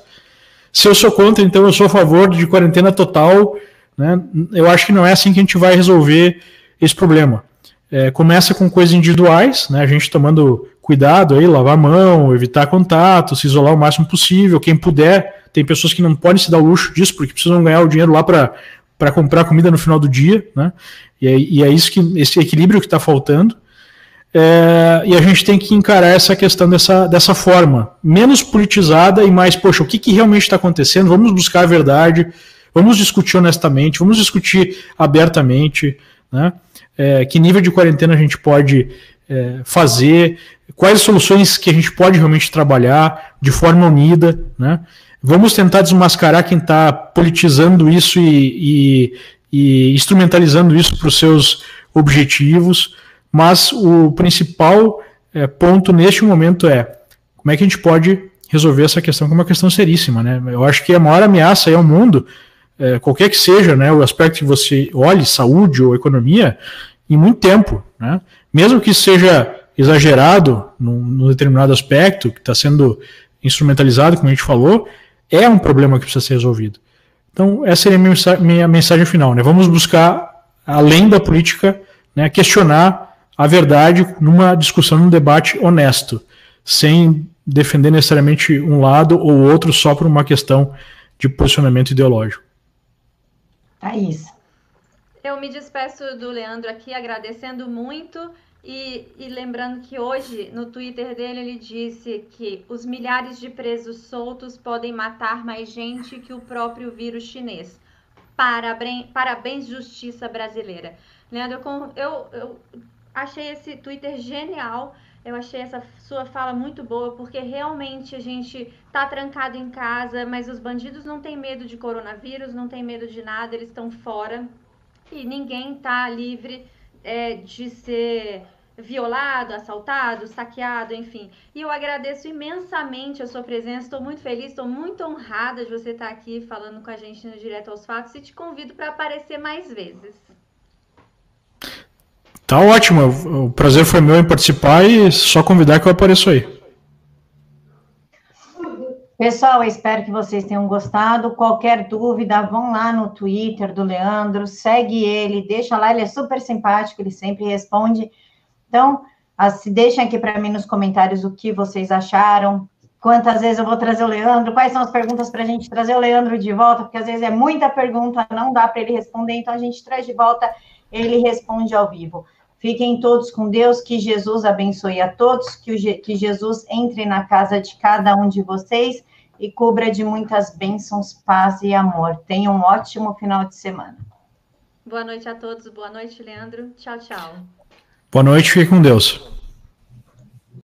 S2: Se eu sou contra, então eu sou a favor de quarentena total. Né? Eu acho que não é assim que a gente vai resolver esse problema. É, começa com coisas individuais, né? A gente tomando cuidado aí, lavar a mão, evitar contato, se isolar o máximo possível. Quem puder, tem pessoas que não podem se dar o luxo disso porque precisam ganhar o dinheiro lá para comprar comida no final do dia, né? E é, e é isso que esse equilíbrio que está faltando. É, e a gente tem que encarar essa questão dessa, dessa forma, menos politizada e mais, poxa, o que, que realmente está acontecendo? Vamos buscar a verdade, vamos discutir honestamente, vamos discutir abertamente, né? é, que nível de quarentena a gente pode é, fazer, quais soluções que a gente pode realmente trabalhar de forma unida, né? Vamos tentar desmascarar quem está politizando isso e, e, e instrumentalizando isso para os seus objetivos, mas o principal é, ponto neste momento é como é que a gente pode resolver essa questão, que é uma questão seríssima, né? Eu acho que a maior ameaça ao mundo, é, qualquer que seja, né, o aspecto que você olhe, saúde ou economia, em muito tempo. Né? Mesmo que seja exagerado num, num determinado aspecto, que está sendo instrumentalizado, como a gente falou, é um problema que precisa ser resolvido. Então, essa seria a minha, minha mensagem final. Né? Vamos buscar, além da política, né, questionar a verdade numa discussão, num debate honesto, sem defender necessariamente um lado ou outro só por uma questão de posicionamento ideológico.
S1: É isso.
S3: Eu me despeço do Leandro aqui agradecendo muito e, e, lembrando que hoje no Twitter dele ele disse que os milhares de presos soltos podem matar mais gente que o próprio vírus chinês. Parabéns, parabéns justiça brasileira. Leandro, eu, eu achei esse Twitter genial. Eu achei essa sua fala muito boa, porque realmente a gente tá trancado em casa, mas os bandidos não têm medo de coronavírus, não têm medo de nada, eles estão fora e ninguém está livre é, de ser violado, assaltado, saqueado, enfim. E eu agradeço imensamente a sua presença, estou muito feliz, estou muito honrada de você estar aqui falando com a gente no Direto aos Fatos e te convido para aparecer mais vezes.
S2: Tá ótimo, o prazer foi meu em participar e só convidar que eu apareço aí.
S1: Pessoal, espero que vocês tenham gostado. Qualquer dúvida, vão lá no Twitter do Leandro, segue ele, deixa lá, ele é super simpático, ele sempre responde. Então, se deixem aqui para mim nos comentários o que vocês acharam, quantas vezes eu vou trazer o Leandro, quais são as perguntas para a gente trazer o Leandro de volta, porque às vezes é muita pergunta, não dá para ele responder, então a gente traz de volta, ele responde ao vivo. Fiquem todos com Deus, que Jesus abençoe a todos, que, o, que Jesus entre na casa de cada um de vocês e cubra de muitas bênçãos, paz e amor. Tenham um ótimo final de semana.
S3: Boa noite a todos, boa noite, Leandro. Tchau, tchau.
S2: Boa noite, fique com Deus.